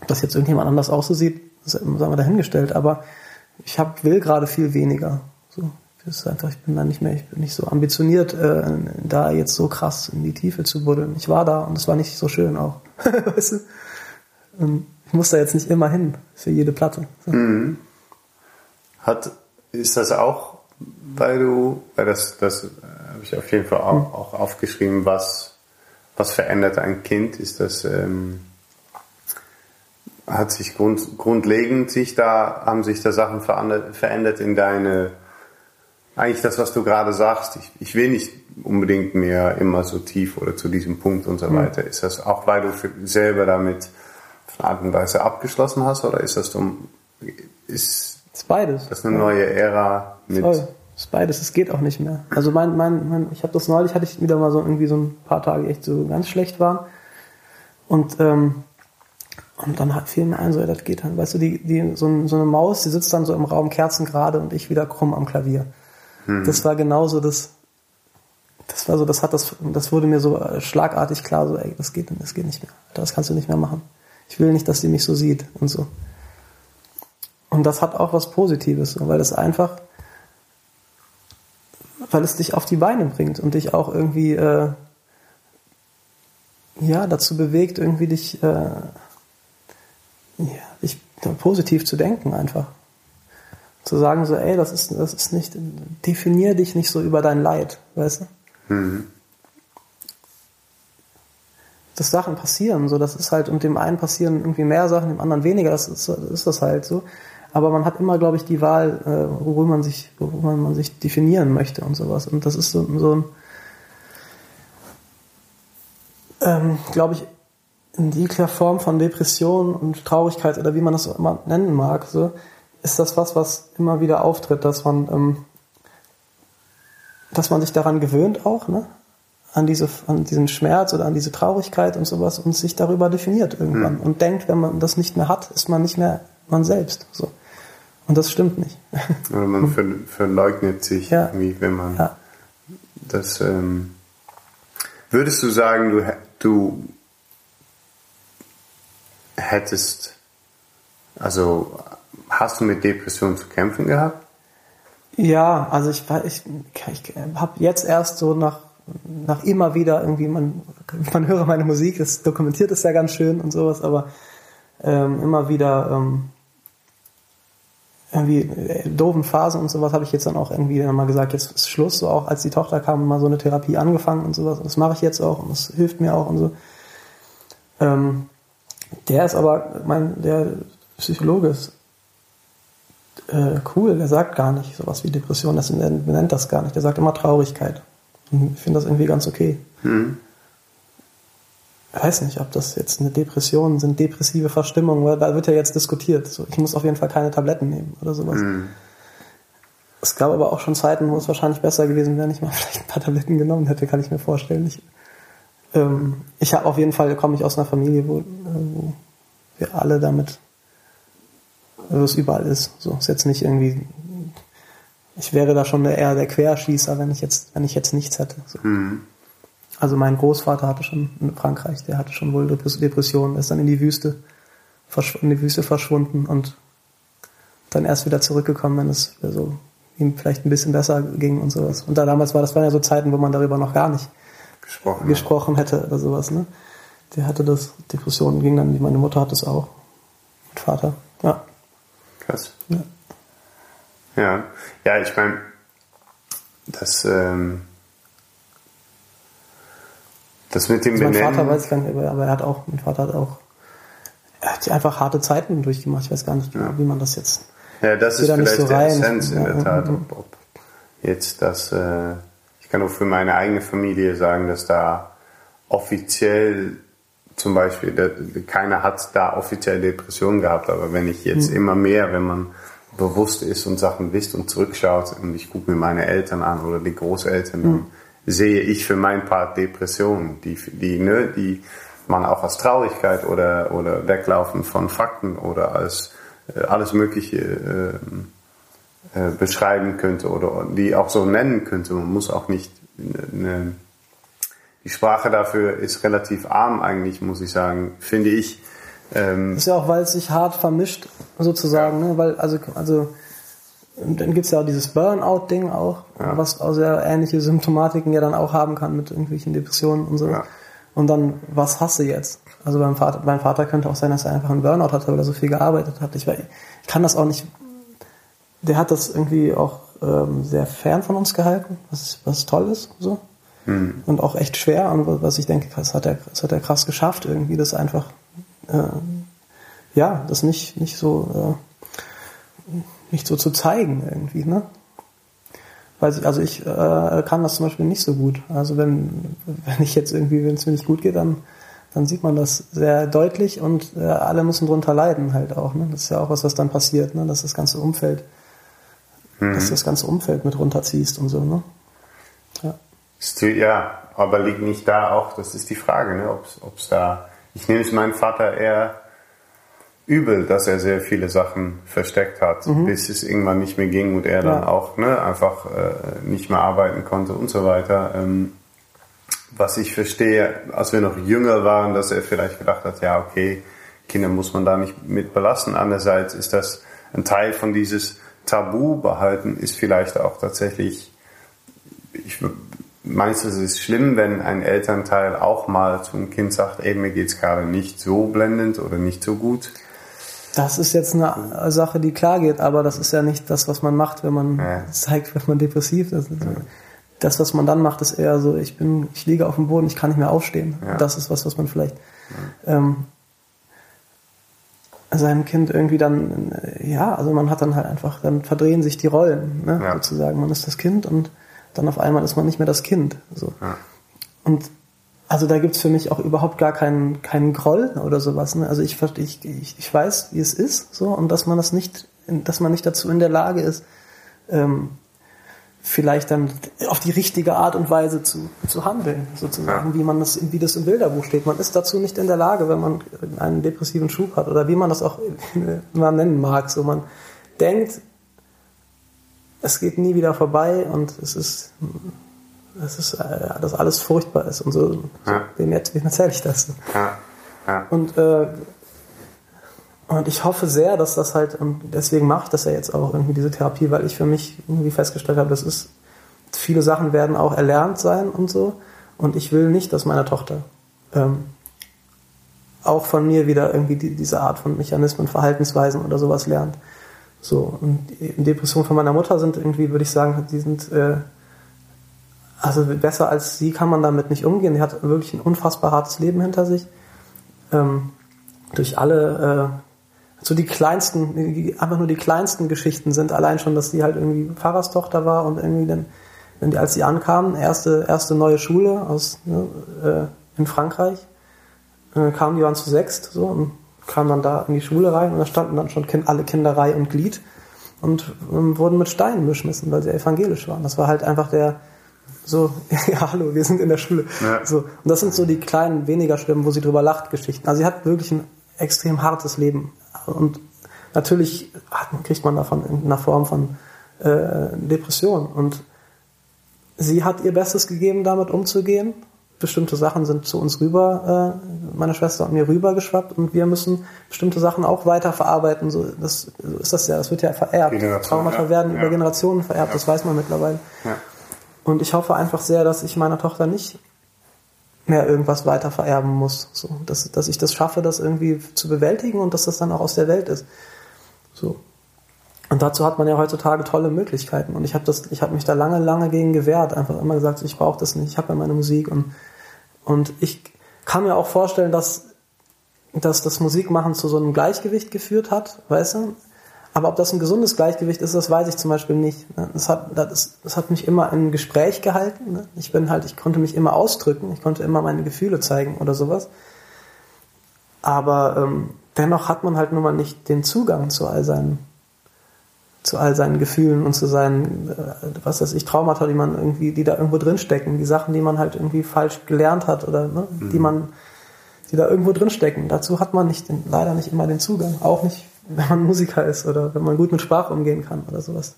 Ob das jetzt irgendjemand anders auch so sieht, das sagen wir dahingestellt, aber ich hab, will gerade viel weniger. So, das ist einfach, ich bin da nicht mehr, ich bin nicht so ambitioniert, äh, da jetzt so krass in die Tiefe zu buddeln. Ich war da und es war nicht so schön auch. weißt du? Ähm, Ich muss da jetzt nicht immer hin für jede Platte. So. Hat, ist das auch, weil du, weil das, das äh, habe ich auf jeden Fall auch, auch aufgeschrieben, was, was verändert ein Kind? Ist das, ähm, hat sich grund, grundlegend sich da, haben sich da Sachen verändert, in deine, eigentlich das, was du gerade sagst, ich, ich will nicht unbedingt mehr immer so tief oder zu diesem Punkt und so weiter. Ist das auch, weil du für, selber damit von Art und Weise abgeschlossen hast oder ist das um, ist ist beides. das eine neue Ära mit, Voll. Ist beides, es geht auch nicht mehr. Also mein, mein, mein ich habe das neulich, hatte ich wieder mal so irgendwie so ein paar Tage, die echt so ganz schlecht waren. Und, ähm, und dann hat fiel mir ein, so, ja, das geht dann. Weißt du, die, die, so, so eine Maus, die sitzt dann so im Raum kerzengerade und ich wieder krumm am Klavier. Das war genauso das, das war so, das hat das, das wurde mir so äh, schlagartig klar, so, ey, das geht, das geht nicht mehr. Das kannst du nicht mehr machen. Ich will nicht, dass die mich so sieht und so. Und das hat auch was Positives, weil das einfach, weil es dich auf die Beine bringt und dich auch irgendwie äh, ja dazu bewegt, irgendwie dich, äh, ja, dich positiv zu denken einfach. zu sagen so, ey, das ist, das ist nicht, definier dich nicht so über dein Leid, weißt du? Mhm. Dass Sachen passieren, so, das ist halt, und dem einen passieren irgendwie mehr Sachen, dem anderen weniger, das ist, ist das halt so. Aber man hat immer, glaube ich, die Wahl, äh, worüber man sich, worüber man sich definieren möchte und sowas. Und das ist so, so ein, ähm, glaube ich, in jeglicher Form von Depression und Traurigkeit oder wie man das immer nennen mag, so, ist das was, was immer wieder auftritt, dass man, ähm, dass man sich daran gewöhnt auch, ne? An, diese, an diesen Schmerz oder an diese Traurigkeit und sowas und sich darüber definiert irgendwann mhm. und denkt, wenn man das nicht mehr hat, ist man nicht mehr man selbst. So. Und das stimmt nicht. Oder man ver verleugnet sich ja. irgendwie, wenn man ja. das. Ähm, würdest du sagen, du, du hättest, also Hast du mit Depressionen zu kämpfen gehabt? Ja, also ich, ich, ich habe jetzt erst so nach, nach immer wieder irgendwie, man, man höre meine Musik, das dokumentiert es ja ganz schön und sowas, aber ähm, immer wieder ähm, irgendwie äh, doofen Phasen und sowas habe ich jetzt dann auch irgendwie mal gesagt, jetzt ist Schluss, so auch als die Tochter kam, mal so eine Therapie angefangen und sowas. Und das mache ich jetzt auch und das hilft mir auch und so. Ähm, der ist aber, mein, der Psychologe ist äh, cool, der sagt gar nicht sowas wie Depression, das nennt, das gar nicht. Der sagt immer Traurigkeit. Und ich finde das irgendwie ganz okay. Mhm. Ich weiß nicht, ob das jetzt eine Depression sind, depressive Verstimmungen, weil da wird ja jetzt diskutiert. So, ich muss auf jeden Fall keine Tabletten nehmen oder sowas. Mhm. Es gab aber auch schon Zeiten, wo es wahrscheinlich besser gewesen wäre, wenn ich mal vielleicht ein paar Tabletten genommen hätte, kann ich mir vorstellen. Ich, ähm, ich habe auf jeden Fall, komme ich aus einer Familie, wo, äh, wo wir alle damit also es überall ist. So ist jetzt nicht irgendwie. Ich wäre da schon eher der Querschießer, wenn ich jetzt, wenn ich jetzt nichts hätte. So. Mhm. Also mein Großvater hatte schon in Frankreich, der hatte schon wohl Depressionen, ist dann in die Wüste, in die Wüste verschwunden und dann erst wieder zurückgekommen, wenn es so ihm vielleicht ein bisschen besser ging und sowas. Und da damals war das waren ja so Zeiten, wo man darüber noch gar nicht gesprochen, gesprochen hätte oder sowas. Ne? Der hatte das Depressionen ging dann, meine Mutter hat das auch. Und Vater. Ja. Krass. Ja, ja, ja ich meine, das, ähm, das mit dem also Mein Benennen, Vater weiß ich gar nicht, aber er hat auch, mein Vater hat auch, er hat einfach harte Zeiten durchgemacht. Ich weiß gar nicht, ja. wie man das jetzt. Ja, das ist vielleicht so die Essenz in der Tat. Ob, ob jetzt das, äh, kann auch für meine eigene Familie sagen, dass da offiziell zum Beispiel, der, keiner hat da offiziell Depressionen gehabt, aber wenn ich jetzt mhm. immer mehr, wenn man bewusst ist und Sachen wisst und zurückschaut und ich gucke mir meine Eltern an oder die Großeltern, mhm. sehe ich für mein Part Depressionen, die, die, ne, die man auch als Traurigkeit oder, oder Weglaufen von Fakten oder als äh, alles Mögliche äh, äh, beschreiben könnte oder die auch so nennen könnte. Man muss auch nicht eine die Sprache dafür ist relativ arm eigentlich, muss ich sagen, finde ich. Ähm ist ja auch, weil es sich hart vermischt, sozusagen, ne? weil, also, also, dann gibt's ja auch dieses Burnout-Ding auch, ja. was auch sehr ähnliche Symptomatiken ja dann auch haben kann mit irgendwelchen Depressionen und so. Ja. Und dann, was hasse jetzt? Also beim Vater, mein Vater könnte auch sein, dass er einfach einen Burnout hatte, weil er so viel gearbeitet hat. Ich, ich kann das auch nicht. Der hat das irgendwie auch ähm, sehr fern von uns gehalten, was, was toll ist. So. Mhm. Und auch echt schwer. Und was ich denke, das hat er, das hat er krass geschafft, irgendwie das einfach, äh, ja, das nicht, nicht so, äh, nicht so zu zeigen irgendwie, ne? Weil also ich äh, kann das zum Beispiel nicht so gut. Also wenn, wenn ich jetzt irgendwie, wenn es mir nicht gut geht, dann, dann sieht man das sehr deutlich und äh, alle müssen drunter leiden halt auch. Ne? Das ist ja auch was, was dann passiert, ne? dass das ganze Umfeld, mhm. dass das ganze Umfeld mit runterziehst und so. Ne? Ja. Ja, aber liegt nicht da auch, das ist die Frage, ne, ob es da, ich nehme es meinem Vater eher übel, dass er sehr viele Sachen versteckt hat, mhm. bis es irgendwann nicht mehr ging und er dann auch ne, einfach äh, nicht mehr arbeiten konnte und so weiter. Ähm, was ich verstehe, als wir noch jünger waren, dass er vielleicht gedacht hat, ja, okay, Kinder muss man da nicht mit belasten. Andererseits ist das ein Teil von dieses Tabu behalten, ist vielleicht auch tatsächlich, ich Meinst du, es ist schlimm, wenn ein Elternteil auch mal zum Kind sagt, ey, mir geht's gerade nicht so blendend oder nicht so gut? Das ist jetzt eine Sache, die klar geht, aber das ist ja nicht das, was man macht, wenn man ja. zeigt, wenn man depressiv ist. Das, was man dann macht, ist eher so, ich bin, ich liege auf dem Boden, ich kann nicht mehr aufstehen. Ja. Das ist was, was man vielleicht ähm, seinem Kind irgendwie dann, ja, also man hat dann halt einfach, dann verdrehen sich die Rollen, ne, ja. sozusagen. Man ist das Kind und dann auf einmal ist man nicht mehr das Kind. So. Ja. Und also da gibt's für mich auch überhaupt gar keinen, keinen Groll oder sowas. Ne? Also ich, ich, ich, ich weiß, wie es ist, so, und dass man das nicht, dass man nicht dazu in der Lage ist, ähm, vielleicht dann auf die richtige Art und Weise zu, zu handeln, sozusagen, ja. wie man das, wie das im Bilderbuch steht. Man ist dazu nicht in der Lage, wenn man einen depressiven Schub hat oder wie man das auch mal nennen mag. So man denkt, es geht nie wieder vorbei und es ist das ist, äh, dass alles furchtbar ist und so. Ja. Wem, wem erzähle ich das? Ja. Ja. Und, äh, und ich hoffe sehr, dass das halt, und deswegen mache ich das ja jetzt auch irgendwie diese Therapie, weil ich für mich irgendwie festgestellt habe, das ist, viele Sachen werden auch erlernt sein und so. Und ich will nicht, dass meine Tochter ähm, auch von mir wieder irgendwie die, diese Art von Mechanismen, Verhaltensweisen oder sowas lernt. So, und Depressionen von meiner Mutter sind irgendwie, würde ich sagen, die sind äh, also besser als sie kann man damit nicht umgehen. Die hat wirklich ein unfassbar hartes Leben hinter sich. Ähm, durch alle, äh, so die kleinsten, die, einfach nur die kleinsten Geschichten sind allein schon, dass sie halt irgendwie Pfarrerstochter war und irgendwie dann, wenn die, als sie ankam, erste, erste neue Schule aus, ne, äh, in Frankreich, äh, kamen die waren zu sechst, so, und kamen dann da in die Schule rein und da standen dann schon kind, alle Kinder Reihe und Glied und ähm, wurden mit Steinen beschmissen, weil sie evangelisch waren. Das war halt einfach der, so, ja, hallo, wir sind in der Schule. Ja. So. Und das sind so die kleinen, weniger schlimmen, wo sie drüber lacht, Geschichten. Also sie hat wirklich ein extrem hartes Leben. Und natürlich kriegt man davon in einer Form von äh, Depression. Und sie hat ihr Bestes gegeben, damit umzugehen. Bestimmte Sachen sind zu uns rüber, äh, meine Schwester und mir rübergeschwappt und wir müssen bestimmte Sachen auch weiter verarbeiten. So, das, so ist das ja, das wird ja vererbt. Traumata ja. werden ja. über Generationen vererbt, ja. das weiß man mittlerweile. Und ich hoffe einfach sehr, dass ich meiner Tochter nicht mehr irgendwas weiter vererben muss. So, dass, dass ich das schaffe, das irgendwie zu bewältigen und dass das dann auch aus der Welt ist. So. Und dazu hat man ja heutzutage tolle Möglichkeiten. Und ich habe das, mich da lange, lange gegen gewehrt. Einfach immer gesagt, ich brauche das nicht, ich habe ja meine Musik. Und, und ich kann mir auch vorstellen, dass, dass das Musikmachen zu so einem Gleichgewicht geführt hat, weißt du? Aber ob das ein gesundes Gleichgewicht ist, das weiß ich zum Beispiel nicht. Ne? Das hat, das, das hat mich immer in Gespräch gehalten. Ne? Ich bin halt, ich konnte mich immer ausdrücken, ich konnte immer meine Gefühle zeigen oder sowas. Aber ähm, dennoch hat man halt nun mal nicht den Zugang zu all seinen, zu all seinen Gefühlen und zu seinen, äh, was weiß ich, Traumata, die man irgendwie, die da irgendwo drinstecken, die Sachen, die man halt irgendwie falsch gelernt hat oder ne? mhm. die man, die da irgendwo drinstecken. Dazu hat man nicht, leider nicht immer den Zugang, auch nicht wenn man Musiker ist oder wenn man gut mit Sprache umgehen kann oder sowas.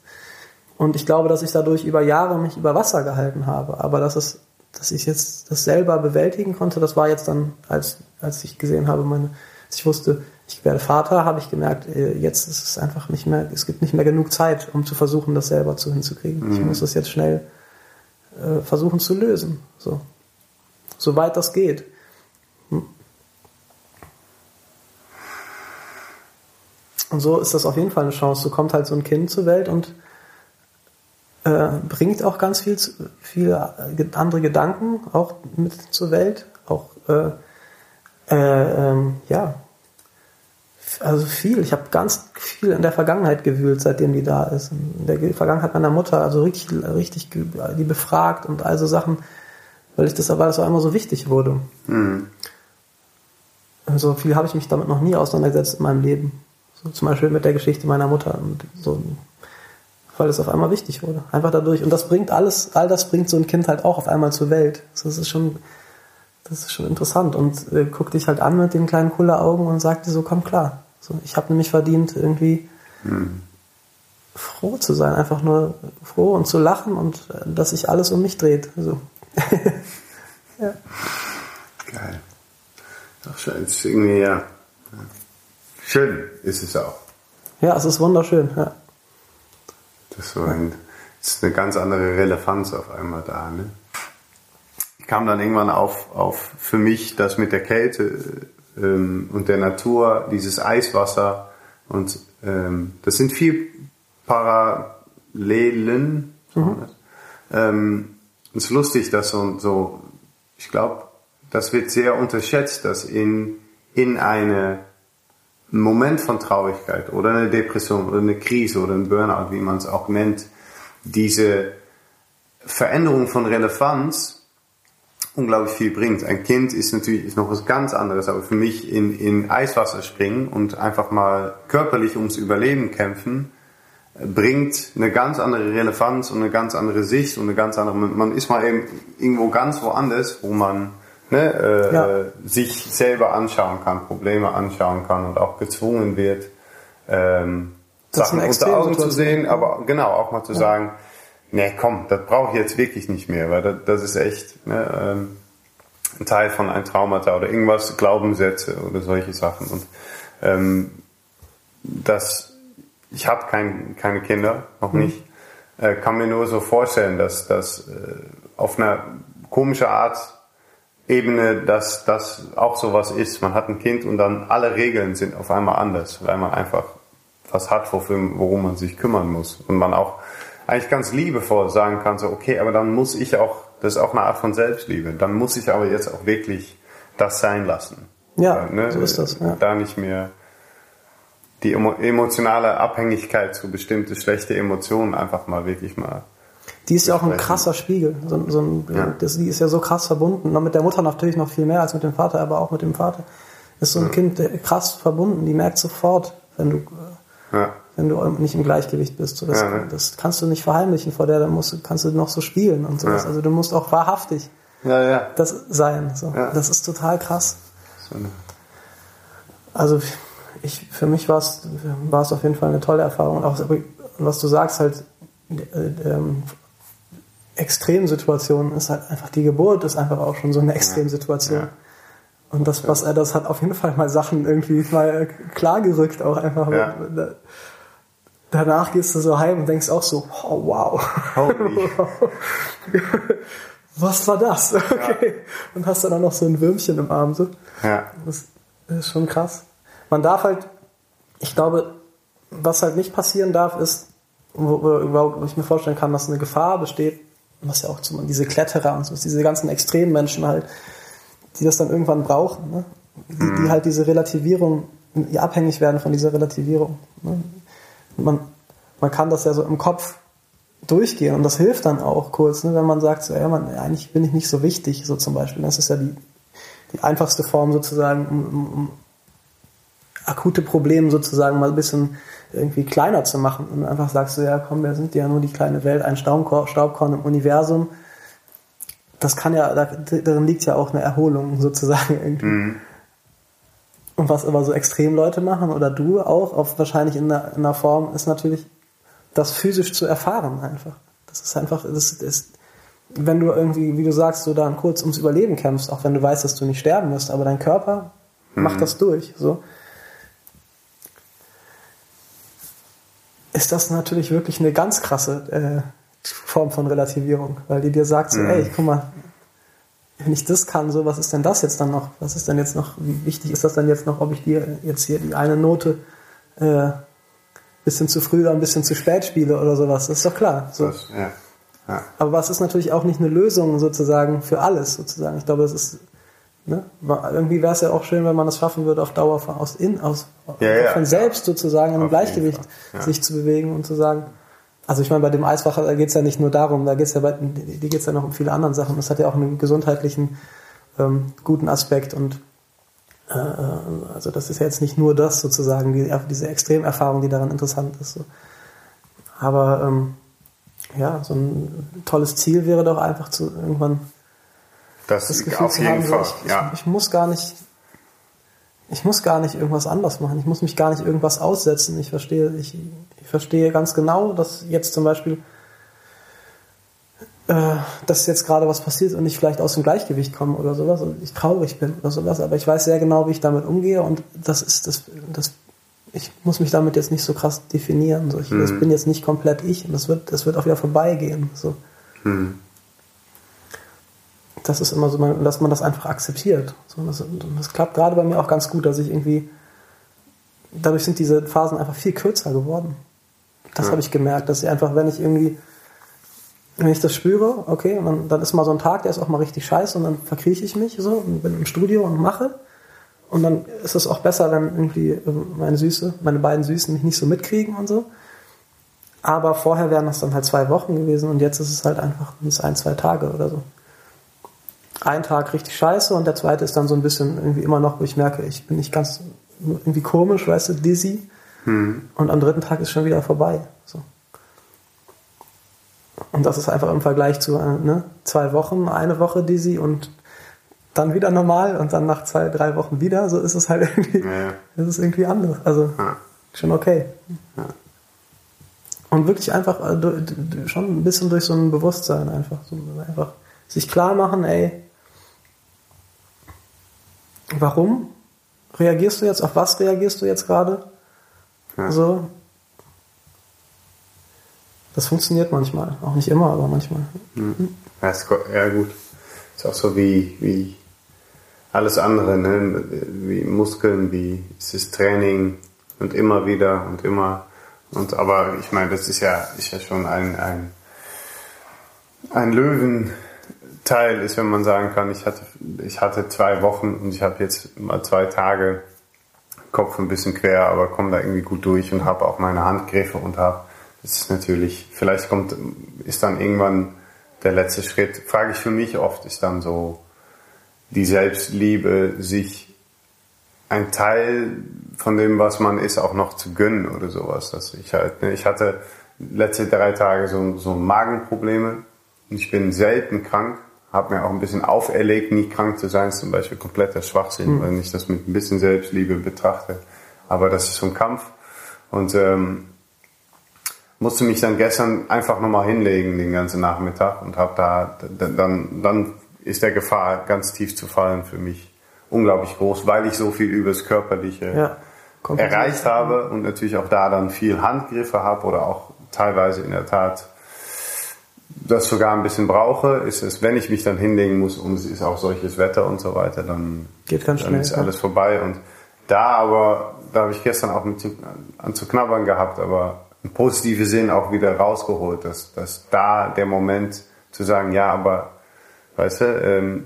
Und ich glaube, dass ich dadurch über Jahre mich über Wasser gehalten habe. Aber dass es, dass ich jetzt das selber bewältigen konnte, das war jetzt dann, als, als ich gesehen habe, meine, als ich wusste, ich werde Vater, habe ich gemerkt, äh, jetzt ist es einfach nicht mehr, es gibt nicht mehr genug Zeit, um zu versuchen, das selber zu hinzukriegen. Mhm. Ich muss das jetzt schnell äh, versuchen zu lösen. So. Soweit das geht. Und so ist das auf jeden Fall eine Chance. So kommt halt so ein Kind zur Welt und äh, bringt auch ganz viel, viele andere Gedanken auch mit zur Welt. Auch, äh, äh, ähm, ja, also viel. Ich habe ganz viel in der Vergangenheit gewühlt, seitdem die da ist. In der Vergangenheit meiner Mutter, also richtig, richtig die befragt und all so Sachen, weil ich das aber das auch immer so wichtig wurde. Mhm. So viel habe ich mich damit noch nie auseinandergesetzt in meinem Leben. So zum Beispiel mit der Geschichte meiner Mutter und so, weil es auf einmal wichtig wurde. Einfach dadurch. Und das bringt alles, all das bringt so ein Kind halt auch auf einmal zur Welt. Das ist schon, das ist schon interessant. Und äh, guckt dich halt an mit den kleinen Augen und sagt dir so, komm klar. So, ich habe nämlich verdient, irgendwie hm. froh zu sein, einfach nur froh und zu lachen und äh, dass sich alles um mich dreht. So. ja. Geil. Ach, schön. Ist irgendwie, ja. Schön ist es auch. Ja, es ist wunderschön, ja. Das ist, so ein, das ist eine ganz andere Relevanz auf einmal da. Ne? Ich kam dann irgendwann auf, auf für mich das mit der Kälte ähm, und der Natur, dieses Eiswasser, Und ähm, das sind vier Parallelen. Mhm. Ähm, es ist lustig, dass so, so ich glaube, das wird sehr unterschätzt, dass in, in eine Moment von Traurigkeit oder eine Depression oder eine Krise oder ein Burnout, wie man es auch nennt, diese Veränderung von Relevanz unglaublich viel bringt. Ein Kind ist natürlich ist noch was ganz anderes, aber für mich in, in Eiswasser springen und einfach mal körperlich ums Überleben kämpfen, bringt eine ganz andere Relevanz und eine ganz andere Sicht und eine ganz andere, man ist mal eben irgendwo ganz woanders, wo man ne, äh, ja. sich selber anschauen kann, Probleme anschauen kann und auch gezwungen wird, ähm, Sachen unter Augen zu sehen, aber genau, auch mal zu ja. sagen, nee, komm, das brauche ich jetzt wirklich nicht mehr, weil das, das ist echt ne, ähm, ein Teil von einem Traumata oder irgendwas, Glaubenssätze oder solche Sachen. Und ähm, das, ich habe kein, keine Kinder, noch mhm. nicht, äh, kann mir nur so vorstellen, dass das äh, auf einer komischen Art Ebene, dass das auch sowas ist. Man hat ein Kind und dann alle Regeln sind auf einmal anders, weil man einfach was hat, wofür, worum man sich kümmern muss. Und man auch eigentlich ganz liebevoll sagen kann, so, okay, aber dann muss ich auch, das ist auch eine Art von Selbstliebe, dann muss ich aber jetzt auch wirklich das sein lassen. Ja, ne, so ist das. Ja. Da nicht mehr die emotionale Abhängigkeit zu bestimmte schlechte Emotionen einfach mal wirklich mal. Die ist ja auch ein krasser Spiegel. So, so ein, ja. das, die ist ja so krass verbunden. Mit der Mutter natürlich noch viel mehr als mit dem Vater, aber auch mit dem Vater. Ist so ein ja. Kind krass verbunden. Die merkt sofort, wenn du ja wenn du nicht im Gleichgewicht bist. So, das, ne? das kannst du nicht verheimlichen vor der, dann musst, kannst du noch so spielen und sowas. Also du musst auch wahrhaftig ja, das sein. So. Das ist total krass. So. Also ich, für mich war es, war es auf jeden Fall eine tolle Erfahrung. Und auch was du sagst, halt äh, ähm, Extremsituationen ist halt einfach die Geburt ist einfach auch schon so eine Extremsituation. Und das, was er, das hat auf jeden Fall mal Sachen irgendwie mal klargerückt, auch einfach. Ja danach gehst du so heim und denkst auch so, oh, wow. Was war das? Okay. Ja. Und hast dann auch noch so ein Würmchen im Arm. So. Ja. Das ist schon krass. Man darf halt, ich glaube, was halt nicht passieren darf, ist, wo, wo ich mir vorstellen kann, dass eine Gefahr besteht, was ja auch zum, diese Kletterer und so, diese ganzen Extremmenschen halt, die das dann irgendwann brauchen, ne? die, die mhm. halt diese Relativierung, die abhängig werden von dieser Relativierung. Ne? man, man kann das ja so im Kopf durchgehen und das hilft dann auch kurz, ne, wenn man sagt, so, ja, man, eigentlich bin ich nicht so wichtig, so zum Beispiel. Das ist ja die, die einfachste Form sozusagen, um, um, um akute Probleme sozusagen mal ein bisschen irgendwie kleiner zu machen und einfach sagst du, ja komm, wir sind ja nur die kleine Welt, ein Staubkorn, Staubkorn im Universum. Das kann ja, darin liegt ja auch eine Erholung sozusagen irgendwie. Mhm. Und was aber so extrem Leute machen oder du auch, auf wahrscheinlich in einer, in einer Form, ist natürlich das physisch zu erfahren einfach. Das ist einfach, das ist, wenn du irgendwie, wie du sagst, so dann kurz ums Überleben kämpfst, auch wenn du weißt, dass du nicht sterben wirst, aber dein Körper mhm. macht das durch, so. Ist das natürlich wirklich eine ganz krasse äh, Form von Relativierung, weil die dir sagt, so, mhm. ey, guck mal, wenn ich das kann, so, was ist denn das jetzt dann noch? Was ist denn jetzt noch, wie wichtig ist das dann jetzt noch, ob ich dir jetzt hier die eine Note äh, bisschen zu früh oder ein bisschen zu spät spiele oder sowas? Das ist doch klar. So. Das, ja. Ja. Aber was ist natürlich auch nicht eine Lösung sozusagen für alles sozusagen. Ich glaube, das ist ne? irgendwie wäre es ja auch schön, wenn man das schaffen würde, auf Dauer von aus in aus ja, von selbst sozusagen im Gleichgewicht sich zu bewegen und zu sagen, also ich meine, bei dem Eiswacher da geht es ja nicht nur darum, da ja bei, die geht es ja noch um viele andere Sachen. Das hat ja auch einen gesundheitlichen ähm, guten Aspekt und äh, äh, also das ist ja jetzt nicht nur das sozusagen, die, diese Extremerfahrung, die daran interessant ist. So. Aber ähm, ja, so ein tolles Ziel wäre doch einfach zu irgendwann das, das Gefühl auf zu jeden haben, Fall, so, ich, ja. ich, ich muss gar nicht ich muss gar nicht irgendwas anders machen. Ich muss mich gar nicht irgendwas aussetzen. Ich verstehe, ich, ich verstehe ganz genau, dass jetzt zum Beispiel, äh, dass jetzt gerade was passiert und ich vielleicht aus dem Gleichgewicht komme oder sowas und ich traurig bin oder sowas. Aber ich weiß sehr genau, wie ich damit umgehe und das ist das, das ich muss mich damit jetzt nicht so krass definieren. So, ich mhm. das bin jetzt nicht komplett ich und das wird, das wird auch wieder vorbeigehen. So. Mhm das ist immer so, dass man das einfach akzeptiert. So, das, das, klappt gerade bei mir auch ganz gut, dass ich irgendwie dadurch sind diese Phasen einfach viel kürzer geworden. Das Ja. habe ich gemerkt, dass ich einfach, wenn ich irgendwie, wenn ich das spüre, okay, und dann, dann ist mal so ein Tag, der ist auch mal richtig scheiße und dann verkrieche ich mich so und bin im Studio und mache. Und dann ist es auch besser, wenn irgendwie äh, meine Süße, meine beiden Süßen mich nicht so mitkriegen und so. Aber vorher wären das dann halt zwei Wochen gewesen und jetzt ist es halt einfach bis ein, zwei Tage oder so. Ein Tag richtig scheiße und der zweite ist dann so ein bisschen irgendwie immer noch, wo ich merke, ich bin nicht ganz irgendwie komisch, weißt du, dizzy. Und am dritten Tag ist schon wieder vorbei. So. Und das ist einfach im Vergleich zu äh, ne, zwei Wochen, eine Woche dizzy und dann wieder normal und dann nach zwei, drei Wochen wieder. So ist es halt irgendwie, Ja, ist irgendwie anders. Also Ja. schon okay. Ja. Und wirklich einfach äh, schon ein bisschen durch so ein Bewusstsein einfach. So einfach sich klar machen, ey, warum reagierst du jetzt, auf was reagierst du jetzt gerade? Ja. So. Das funktioniert manchmal. Auch nicht immer, aber manchmal. Ja, ist, ja gut. Ist auch so wie, wie alles andere, ne? wie Muskeln, wie es ist Training und immer wieder und immer. Und aber ich meine, das ist ja, ist ja schon ein, ein, ein Löwenteil ist, wenn man sagen kann, ich hatte, ich hatte zwei Wochen und ich habe jetzt mal zwei Tage Kopf ein bisschen quer, aber komme da irgendwie gut durch und habe auch meine Handgriffe und habe, das ist natürlich, vielleicht kommt, ist dann irgendwann der letzte Schritt, frage ich für mich oft, ist dann so die Selbstliebe, sich ein Teil von dem, was man ist, auch noch zu gönnen oder sowas. Dass ich halt, ne, ich hatte letzte drei Tage so, so Magenprobleme. Und ich bin selten krank, habe mir auch ein bisschen auferlegt, nie krank zu sein, ist zum Beispiel kompletter Schwachsinn, wenn ich das mit ein bisschen Selbstliebe betrachte. Aber das ist so ein Kampf und ähm, musste mich dann gestern einfach nochmal hinlegen den ganzen Nachmittag und habe da dann dann ist der Gefahr ganz tief zu fallen für mich unglaublich groß, weil ich so viel übers körperliche Ja. Erreicht habe und natürlich auch da dann viel Handgriffe habe oder auch teilweise in der Tat das sogar ein bisschen brauche, ist es, wenn ich mich dann hinlegen muss und es ist auch solches Wetter und so weiter, dann, Geht ganz dann schnell, ist alles vorbei. Und da aber, da habe ich gestern auch mit zu, an zu knabbern gehabt, aber im positiven Sinn auch wieder rausgeholt, dass, dass da der Moment zu sagen, ja, aber weißt du, ähm,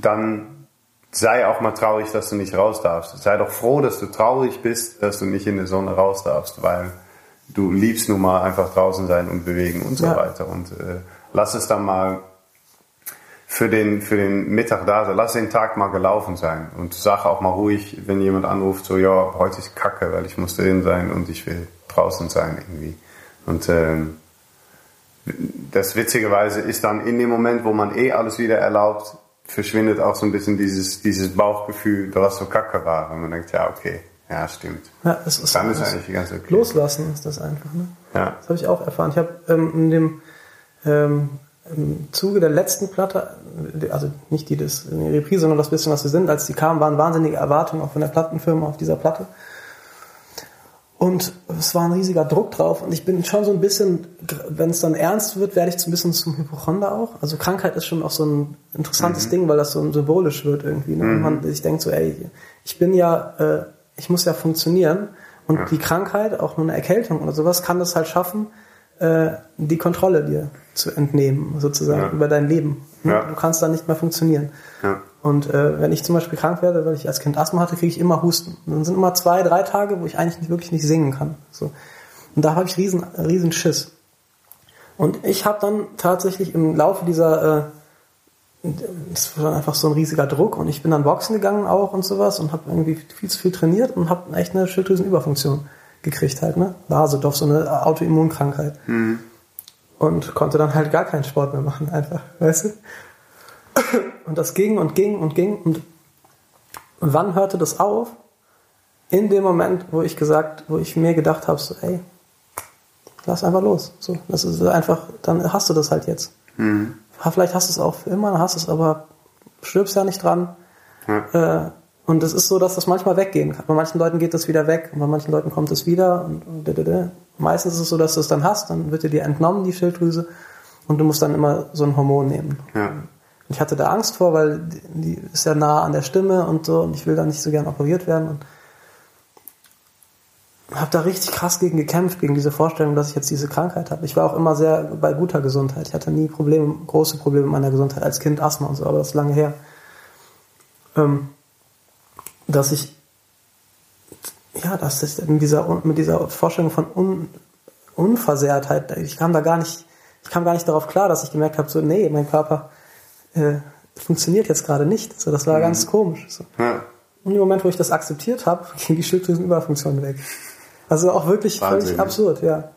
dann sei auch mal traurig, dass du nicht raus darfst. Sei doch froh, dass du traurig bist, dass du nicht in der Sonne raus darfst, weil du liebst nun mal einfach draußen sein und bewegen und so Ja. weiter. Und äh, lass es dann mal für den, für den Mittag da sein. Lass den Tag mal gelaufen sein. Und sag auch mal ruhig, wenn jemand anruft, so, ja, heute ist Kacke, weil ich muss drin sein und ich will draußen sein irgendwie. Und ähm, das witzigerweise ist dann in dem Moment, wo man eh alles wieder erlaubt, verschwindet auch so ein bisschen dieses, dieses Bauchgefühl, was so kacke war. Wenn man denkt, ja, okay, ja, stimmt. Ja, es ist, Dann ist eigentlich die ganze okay. Loslassen ist das einfach. Ne? Ja. Das habe ich auch erfahren. Ich habe ähm, in dem ähm, im Zuge der letzten Platte, also nicht die in der Reprise, sondern das bisschen, was wir sind, als die kamen, waren wahnsinnige Erwartungen auch von der Plattenfirma auf dieser Platte. Und es war ein riesiger Druck drauf und ich bin schon so ein bisschen, wenn es dann ernst wird, werde ich so ein bisschen zum Hypochonder auch. Also Krankheit ist schon auch so ein interessantes Ding, weil das so symbolisch wird irgendwie. Ne? Und man sich denkt so, ey, ich bin ja, äh, ich muss ja funktionieren und die Krankheit, auch nur eine Erkältung oder sowas, kann das halt schaffen, äh, die Kontrolle dir zu entnehmen, sozusagen, Ja. über dein Leben. Ja. Du kannst da nicht mehr funktionieren. Ja. Und äh, wenn ich zum Beispiel krank werde, weil ich als Kind Asthma hatte, kriege ich immer Husten. Und dann sind immer zwei, drei Tage, wo ich eigentlich nicht, wirklich nicht singen kann. So. Und da habe ich riesen, riesen Schiss. Und ich habe dann tatsächlich im Laufe dieser, äh, das war einfach so ein riesiger Druck und ich bin dann Boxen gegangen auch und sowas und habe irgendwie viel zu viel trainiert und habe echt eine Schilddrüsenüberfunktion gekriegt halt, ne? Basedorf, so eine Autoimmunkrankheit. Und konnte dann halt gar keinen Sport mehr machen, einfach, weißt du? Und das ging und ging und ging. Und wann hörte das auf? In dem Moment, wo ich gesagt, wo ich mir gedacht habe, so, ey, lass einfach los. So, das ist einfach, dann hast du das halt jetzt. Ja, Vielleicht hast du es auch für immer, hast du es, aber stirbst ja nicht dran. Äh, und es ist so, dass das manchmal weggehen kann. Bei manchen Leuten geht das wieder weg und bei manchen Leuten kommt es wieder. Und, und ddd. Meistens ist es so, dass du es dann hast, dann wird dir die entnommen, die Schilddrüse, und du musst dann immer so ein Hormon nehmen. Ja. Ich hatte da Angst vor, weil die, die ist ja nah an der Stimme und so und ich will da nicht so gern operiert werden. Und habe da richtig krass gegen gekämpft, gegen diese Vorstellung, dass ich jetzt diese Krankheit habe. Ich war auch immer sehr bei guter Gesundheit. Ich hatte nie Probleme, große Probleme mit meiner Gesundheit als Kind, Asthma und so, aber das ist lange her. Ähm, dass ich, ja, dass ich in dieser, mit dieser Vorstellung von Un, Unversehrtheit, ich kam da gar nicht, ich kam gar nicht darauf klar, dass ich gemerkt habe, so, nee, mein Körper äh, funktioniert jetzt gerade nicht. So, das war mhm. ganz komisch. So. Ja. Und im Moment, wo ich das akzeptiert habe, ging die Schilddrüsenüberfunktion weg. Also auch wirklich Wahnsinn. völlig absurd, ja.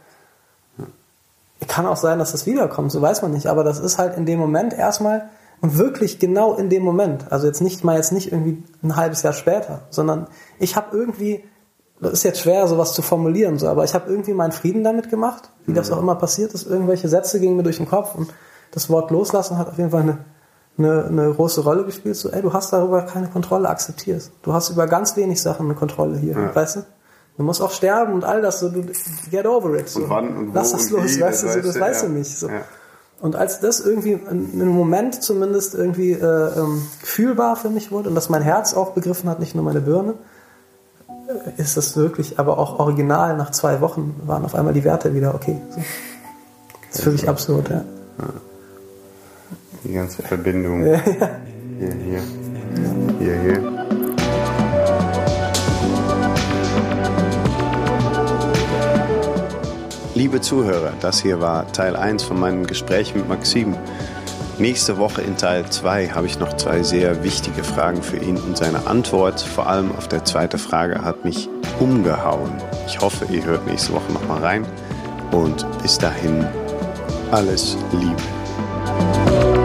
Kann auch sein, dass das wiederkommt, so weiß man nicht. Aber das ist halt in dem Moment erstmal und wirklich genau in dem Moment. Also jetzt nicht mal jetzt nicht irgendwie ein halbes Jahr später, sondern ich habe irgendwie, das ist jetzt schwer, sowas zu formulieren, so, aber ich habe irgendwie meinen Frieden damit gemacht, wie mhm. das auch immer passiert ist. Irgendwelche Sätze gingen mir durch den Kopf und das Wort loslassen hat auf jeden Fall eine, eine, eine große Rolle gespielt. So, ey, du hast darüber keine Kontrolle, akzeptierst. Du hast über ganz wenig Sachen eine Kontrolle hier, ja. weißt du? Du musst auch sterben und all das, so, du, get over it. So. Und wann und wo Lass das los, wie, weißt du, so, das ja, weißt du nicht. So. Ja. Und als das irgendwie in einem Moment zumindest irgendwie äh, ähm, fühlbar für mich wurde und dass mein Herz auch begriffen hat, nicht nur meine Birne, ist das wirklich, aber auch original nach zwei Wochen waren auf einmal die Werte wieder okay. So. Das ist für mich absurd, ja. Die ganze Verbindung. Ja, ja. Hier, hier. Hier, hier. Liebe Zuhörer, das hier war Teil 1 von meinem Gespräch mit Maxim. Nächste Woche in Teil 2 habe ich noch zwei sehr wichtige Fragen für ihn und seine Antwort, vor allem auf der zweite Frage, hat mich umgehauen. Ich hoffe, ihr hört nächste Woche nochmal rein und bis dahin alles Liebe.